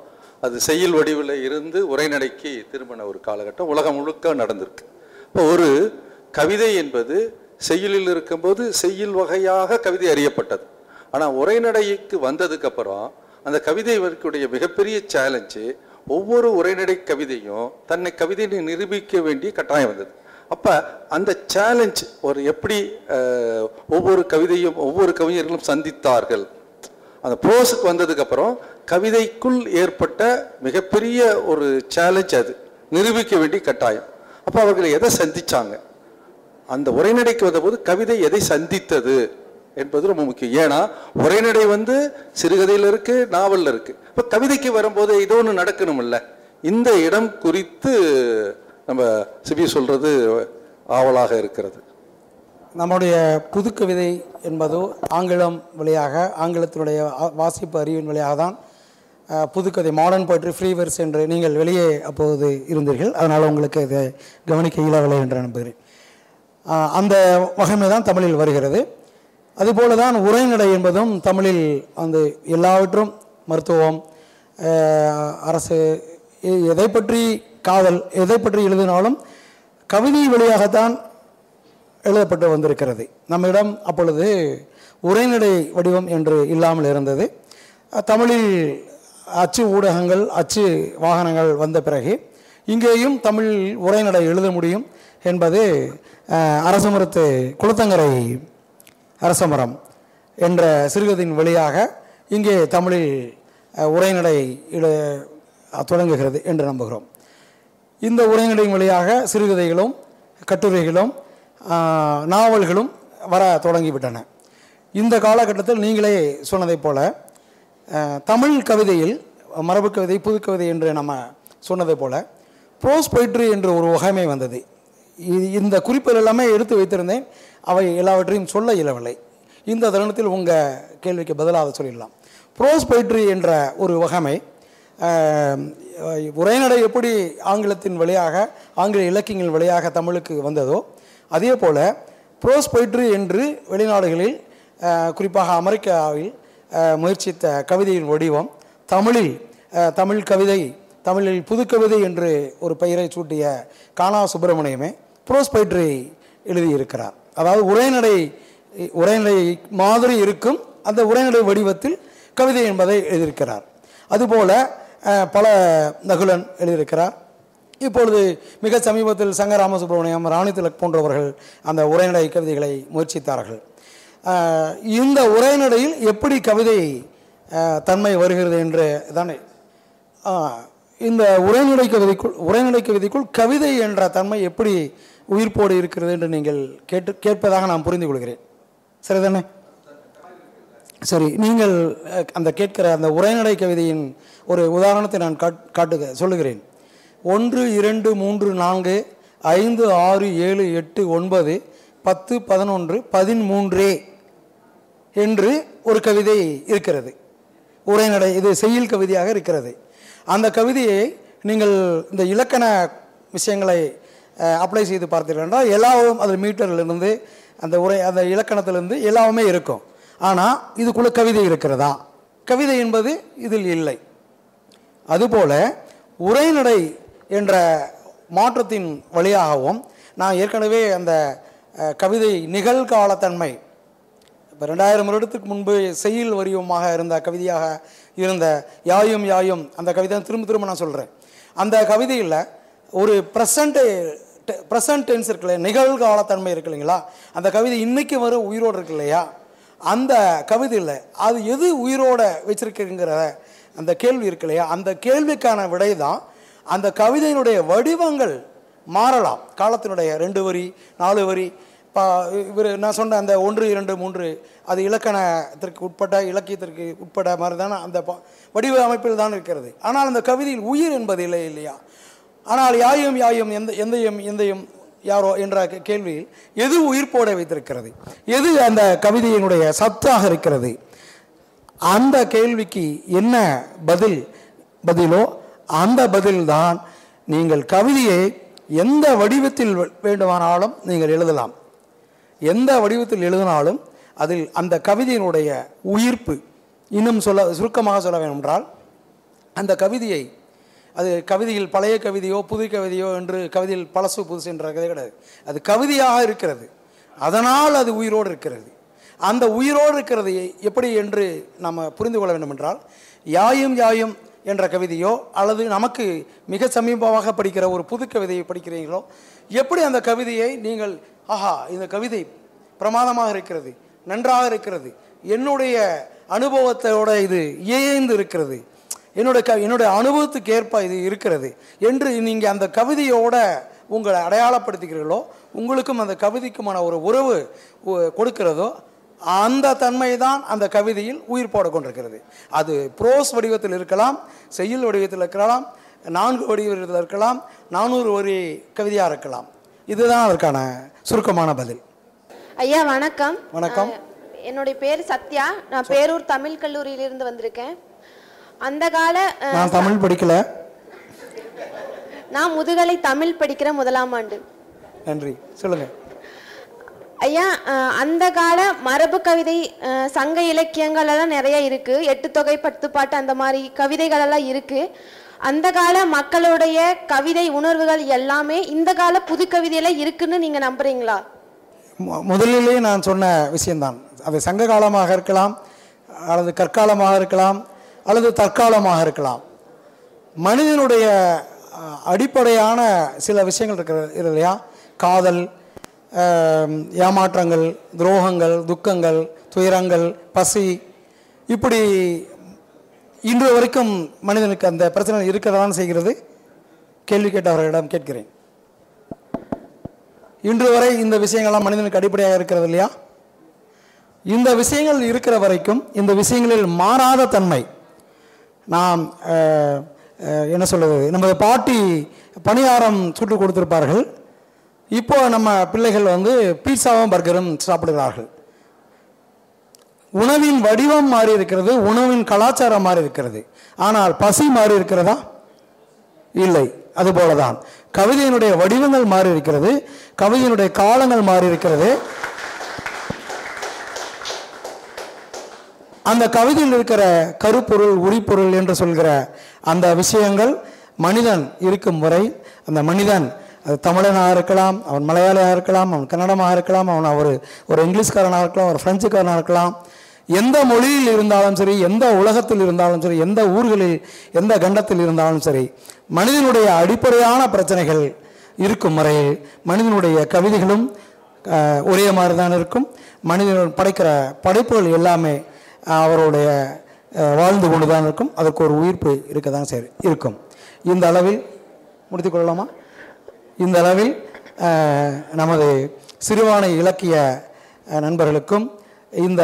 அது செய்யுள் வடிவில் இருந்து உரைநடைக்கு திரும்பின ஒரு காலகட்டம் உலகம் முழுக்க நடந்திருக்கு. இப்போ ஒரு கவிதை என்பது செய்யுளில் இருக்கும்போது செய்யுள் வகையாக கவிதை அறியப்பட்டது. ஆனால் உரைநடைக்கு வந்ததுக்கப்புறம் அந்த அந்த கவிதைக்குடைய மிகப்பெரிய சேலஞ்சு ஒவ்வொரு உரைநடை கவிதையும் தன்னை கவிதையை நிரூபிக்க வேண்டிய கட்டாயம் வந்தது. அப்போ அந்த சேலஞ்ச் ஒரு எப்படி ஒவ்வொரு கவிதையும் ஒவ்வொரு கவிஞர்களும் சந்தித்தார்கள். அந்த ப்ரோஸுக்கு வந்ததுக்கப்புறம் கவிதைக்குள் ஏற்பட்ட மிகப்பெரிய ஒரு சேலஞ்ச் அது. நிரூபிக்க வேண்டிய கட்டாயம். அப்போ அவர்கள் எதை சந்தித்தாங்க அந்த உரைநடைக்கு வந்தபோது கவிதை எதை சந்தித்தது என்பது ரொம்ப முக்கியம். ஏன்னா உரைநடை வந்து சிறுகதையில் இருக்கு நாவலில் இருக்கு. இப்போ கவிதைக்கு வரும்போது ஏதோ ஒன்று நடக்கணும்ல. இந்த இடம் குறித்து நம்ம சிபி சொல்கிறது ஆவலாக இருக்கிறது. நம்முடைய புது கவிதை என்பதோ ஆங்கிலம் வழியாக ஆங்கிலத்தினுடைய வாசிப்பு அறிவின் வழியாக தான் புதுக்கதை மாடர்ன் போய்ட்ரி ஃப்ரீ வெர்ஸ் என்று நீங்கள் வெளியே அப்போது இருந்தீர்கள். அதனால் உங்களுக்கு இதை கவனிக்க இயலவில்லை என்று நம்புகிறேன். அந்த வகைமை தான் தமிழில் வருகிறது. அதுபோல தான் உரைநடை என்பதும் தமிழில் வந்து எல்லாவற்றும் மருத்துவம் அரசு எ- எதை பற்றி காதல் எதை பற்றி எழுதினாலும் கவிதை வழியாகத்தான் எழுதப்பட்டு வந்திருக்கிறது. நம்மிடம் அப்பொழுது உரைநடை வடிவம் என்று இல்லாமல் இருந்தது. தமிழில் அச்சு ஊடகங்கள் அச்சு வாகனங்கள் வந்த பிறகு இங்கேயும் தமிழ் உரைநடை எழுத முடியும் என்பது அரசமரத்து குளத்தங்கரை அரசமரம் என்ற சிறுகதையின் வழியாக இங்கே தமிழில் உரைநடை எழு தொடங்குகிறது என்று நம்புகிறோம். இந்த உரைநடையின் வழியாக சிறுகதைகளும் கட்டுரைகளும் நாவல்களும் வர தொடங்கிவிட்டன. இந்த காலகட்டத்தில் நீங்களே சொன்னதைப் போல தமிழ் கவிதையில் மரபு கவிதை புதுக்கவிதை என்று நம்ம சொன்னதைப் போல ப்ரோஸ் பொயிட்ரி என்று ஒரு வகைமை வந்தது. இந்த குறிப்புகள் எல்லாமே எடுத்து வைத்திருந்தேன். அவை எல்லாவற்றையும் சொல்ல இயலவில்லை. இந்த தருணத்தில் உங்கள் கேள்விக்கு பதிலாக சொல்லிடலாம். ப்ரோஸ் பொயிட்ரி என்ற ஒரு வகைமை உரைநடை எப்படி ஆங்கிலத்தின் வழியாக ஆங்கில இலக்கியங்கள் வழியாக தமிழுக்கு வந்ததோ அதே போல் ப்ரோஸ் பொயிட்ரி என்று வெளிநாடுகளில் குறிப்பாக அமெரிக்காவில் முயற்சித்த கவிதையின் வடிவம் தமிழில் தமிழ் கவிதை தமிழில் புதுக்கவிதை என்று ஒரு பெயரை சூட்டிய கானா சுப்பிரமணியமே ப்ரோஸ் பொயிட்ரி எழுதியிருக்கிறார். அதாவது உரைநடை உரைநடை மாதிரி இருக்கும் அந்த உரைநடை வடிவத்தில் கவிதை என்பதை எழுதியிருக்கிறார். அதுபோல் பல நகுலன் எழுதியிருக்கிறார். இப்பொழுது மிக சமீபத்தில் சங்க ராமசுப்ரமணியம் ராணி திலக் போன்றவர்கள் அந்த உரைநடை கவிதைகளை முயற்சித்தார்கள். இந்த உரைநடையில் எப்படி கவிதை தன்மை வருகிறது என்று தானே. இந்த உரைநடை கவிதைக்குள் உரைநடை கவிதைக்குள் கவிதை என்ற தன்மை எப்படி உயிர்ப்போடு இருக்கிறது என்று நீங்கள் கேட்டு கேட்பதாக நான் புரிந்து கொள்கிறேன். சரிதானே? சரி நீங்கள் அந்த கேட்கிற அந்த உரைநடை கவிதையின் ஒரு உதாரணத்தை நான் காட் காட்டுக சொல்லுகிறேன். ஒன்று இரண்டு மூன்று நான்கு ஐந்து ஆறு ஏழு எட்டு ஒன்பது பத்து பதினொன்று பதிமூன்றே என்று ஒரு கவிதை இருக்கிறது. உரைநடை இது செய்யுள் கவிதையாக இருக்கிறது. அந்த கவிதையை நீங்கள் இந்த இலக்கண விஷயங்களை அப்ளை செய்து பார்த்தீர்கள் என்றால் எல்லாவும் அது மீட்டர்லேருந்து அந்த உரை அந்த இலக்கணத்திலிருந்து எல்லாமே இருக்கும். ஆனால் இதுக்குள்ள கவிதை இருக்கிறதா? கவிதை என்பது இதில் இல்லை. அதுபோல உரைநடை என்ற மாற்றத்தின் வழியாகவும் நான் ஏற்கனவே அந்த கவிதை நிகழ்காலத்தன்மை இப்போ ரெண்டாயிரம் வருடத்துக்கு முன்பு செய்யுள் வரியுமாக இருந்த கவிதையாக இருந்த யாயும் யாயும் அந்த கவிதை திரும்ப திரும்ப நான் சொல்கிறேன் அந்த கவிதையில் ஒரு ப்ரெசண்ட்டு ப்ரெசன்ட் டென்ஸ் இருக்குல்ல நிகழ்காலத்தன்மை இருக்கு இல்லைங்களா? அந்த கவிதை இன்னைக்கு வரும் உயிரோடு இருக்கு இல்லையா? அந்த கவிதையில் அது எது உயிரோட வச்சிருக்குங்கிற அந்த கேள்வி இருக்கு இல்லையா? அந்த கேள்விக்கான விடை தான் அந்த கவிதையினுடைய வடிவங்கள் மாறலாம். காலத்தினுடைய ரெண்டு வரி நாலு வரி பா இவர் நான் சொன்ன அந்த ஒன்று இரண்டு மூன்று அது இலக்கணத்திற்கு உட்பட்ட இலக்கியத்திற்கு உட்பட்ட மாதிரி தானே அந்த வடிவ அமைப்பில் தான் இருக்கிறது. ஆனால் அந்த கவிதையில் உயிர் என்பது இல்லை இல்லையா? ஆனால் யாயும் யாயும் எந்த எந்தையும் எந்தையும் யாரோ என்ற கே- கேள்வியில் எது உயிர்ப்போட வைத்திருக்கிறது? எது அந்த கவிதையினுடைய சத்தாக இருக்கிறது? அந்த கேள்விக்கு என்ன பதில் பதிலோ? அந்த பதில்தான் நீங்கள் கவிதையை எந்த வடிவத்தில் வேண்டுமானாலும் நீங்கள் எழுதலாம். எந்த வடிவத்தில் எழுதினாலும் அதில் அந்த கவிதையினுடைய உயிர்ப்பு இன்னும் சொல்ல சுருக்கமாக சொல்ல வேண்டுமென்றால் அந்த கவிதையை அது கவிதையில் பழைய கவிதையோ புது கவிதையோ என்று கவிதையில் பழசு புதுசு என்ற கதை கிடையாது. அது கவிதையாக இருக்கிறது. அதனால் அது உயிரோடு இருக்கிறது. அந்த உயிரோடு இருக்கிறது எப்படி என்று நம்ம புரிந்து கொள்ள வேண்டும் என்றால் யாயும் யாயும் என்ற கவிதையோ அல்லது நமக்கு மிக சமீபமாக படிக்கிற ஒரு புது கவிதையை படிக்கிறீங்களோ எப்படி அந்த கவிதையை நீங்கள் ஆஹா இந்த கவிதை பிரமாதமாக இருக்கிறது நன்றாக இருக்கிறது என்னுடைய அனுபவத்தோட இது இயைந்து இருக்கிறது என்னுடைய க என்னுடைய அனுபவத்துக்கு ஏற்ப இது இருக்கிறது. என்று நீங்கள் அந்த கவிதையோட உங்களை அடையாளப்படுத்திக்கிறீர்களோ உங்களுக்கும் அந்த கவிதைக்குமான ஒரு உறவு கொடுக்கிறதோ அந்த தன்மை தான் அந்த கவிதையில் உயிர் போட கொண்டிருக்கிறது. அது ப்ரோஸ் வடிவத்தில் இருக்கலாம் செய்யுள் வடிவத்தில் இருக்கலாம் நான்கு வடிவத்தில் இருக்கலாம் நானூறு வரி கவிதையாக இருக்கலாம். இதுதான் அதற்கான சுருக்கமான பதில். ஐயா வணக்கம். வணக்கம். என்னுடைய பேர் சத்யா. நான் பேரூர் தமிழ் கல்லூரியிலிருந்து வந்திருக்கேன். அந்த கால நான் தமிழ் படிக்கல. நான் முதுகலை தமிழ் படிக்கிற முதலாம் ஆண்டு. நன்றி. சொல்லுங்கள் ஐயா அந்த கால மரபு கவிதை சங்க இலக்கியங்கள் எல்லாம் நிறைய இருக்கு. எட்டு தொகை பத்து பாட்டு அந்த மாதிரி கவிதைகள் எல்லாம் இருக்கு. அந்த கால மக்களுடைய கவிதை உணர்வுகள் எல்லாமே இந்த கால புது கவிதையில இருக்குன்னு நீங்க நம்புறீங்களா? மு- முதலிலே நான் சொன்ன விஷயம்தான். அது சங்க காலமாக இருக்கலாம் அல்லது கற்காலமாக இருக்கலாம் அல்லது தற்காலமாக இருக்கலாம். மனிதனுடைய அடிப்படையான சில விஷயங்கள் இருக்கிறது இல்லையா? காதல் ஏமாற்றங்கள் துரோகங்கள் துக்கங்கள் துயரங்கள் பசி. இப்படி இன்று வரைக்கும் மனிதனுக்கு அந்த பிரச்சனை இருக்கதான் செய்கிறது? கேள்வி கேட்டவர்களிடம் கேட்கிறேன். இன்று வரை இந்த விஷயங்கள்லாம் மனிதனுக்கு அடிப்படையாக இருக்கிறது இல்லையா? இந்த விஷயங்கள் இருக்கிற வரைக்கும் இந்த விஷயங்களில் மாறாத தன்மை நாம் என்ன சொல்வது நமது பாட்டி பணியாரம் சுட்டு கொடுத்துருப்பார்கள். இப்போ நம்ம பிள்ளைகள் வந்து பீட்சாவும் பர்கரும் சாப்பிடுகிறார்கள். உணவின் வடிவம் மாறி இருக்கிறது உணவின் கலாச்சாரம் மாறி இருக்கிறது. ஆனால் பசி மாறி இருக்கிறதா? இல்லை அதுபோலதான் கவிதையினுடைய வடிவங்கள் மாறி இருக்கிறது கவிதையினுடைய காலங்கள் மாறி இருக்கிறது. அந்த கவிதையில் இருக்கிற கருப்பொருள் உரிப்பொருள் என்று சொல்கிற அந்த விஷயங்கள் மனிதன் இருக்கும் முறை அந்த மனிதன் அது தமிழனாக இருக்கலாம் அவன் மலையாளியாக இருக்கலாம் அவன் கன்னடமாக இருக்கலாம் அவன் ஒரு ஒரு இங்கிலீஷ்காரனாக இருக்கலாம் ஒரு ஃப்ரெஞ்சுக்காரனாக இருக்கலாம். எந்த மொழியில் இருந்தாலும் சரி எந்த உலகத்தில் இருந்தாலும் சரி எந்த ஊர்களில் எந்த கண்டத்தில் இருந்தாலும் சரி மனிதனுடைய அடிப்படையான பிரச்சனைகள் இருக்கும் முறையில் மனிதனுடைய கவிதைகளும் ஒரே மாதிரி தான் இருக்கும். மனிதன் படைக்கிற படைப்புகள் எல்லாமே அவருடைய வாழ்ந்து கொண்டு தான் இருக்கும். அதற்கு ஒரு உயிர்ப்பு இருக்க தான் சரி இருக்கும். இந்த அளவில் முடித்துக்கொள்ளலாமா இந்த அளவில் நமது சிறுவானை இலக்கிய நண்பர்களுக்கும் இந்த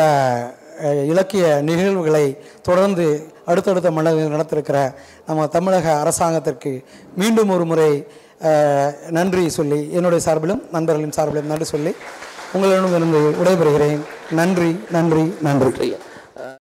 இலக்கிய நிகழ்வுகளை தொடர்ந்து அடுத்தடுத்த மன்னர்கள் நடத்திருக்கிற நம்ம தமிழக அரசாங்கத்திற்கு மீண்டும் ஒரு முறை நன்றி சொல்லி என்னுடைய சார்பிலும் நண்பர்களின் சார்பிலும் நன்றி சொல்லி உங்களிடமிருந்து விடைபெறுகிறேன். நன்றி நன்றி நன்றி. நன்றி.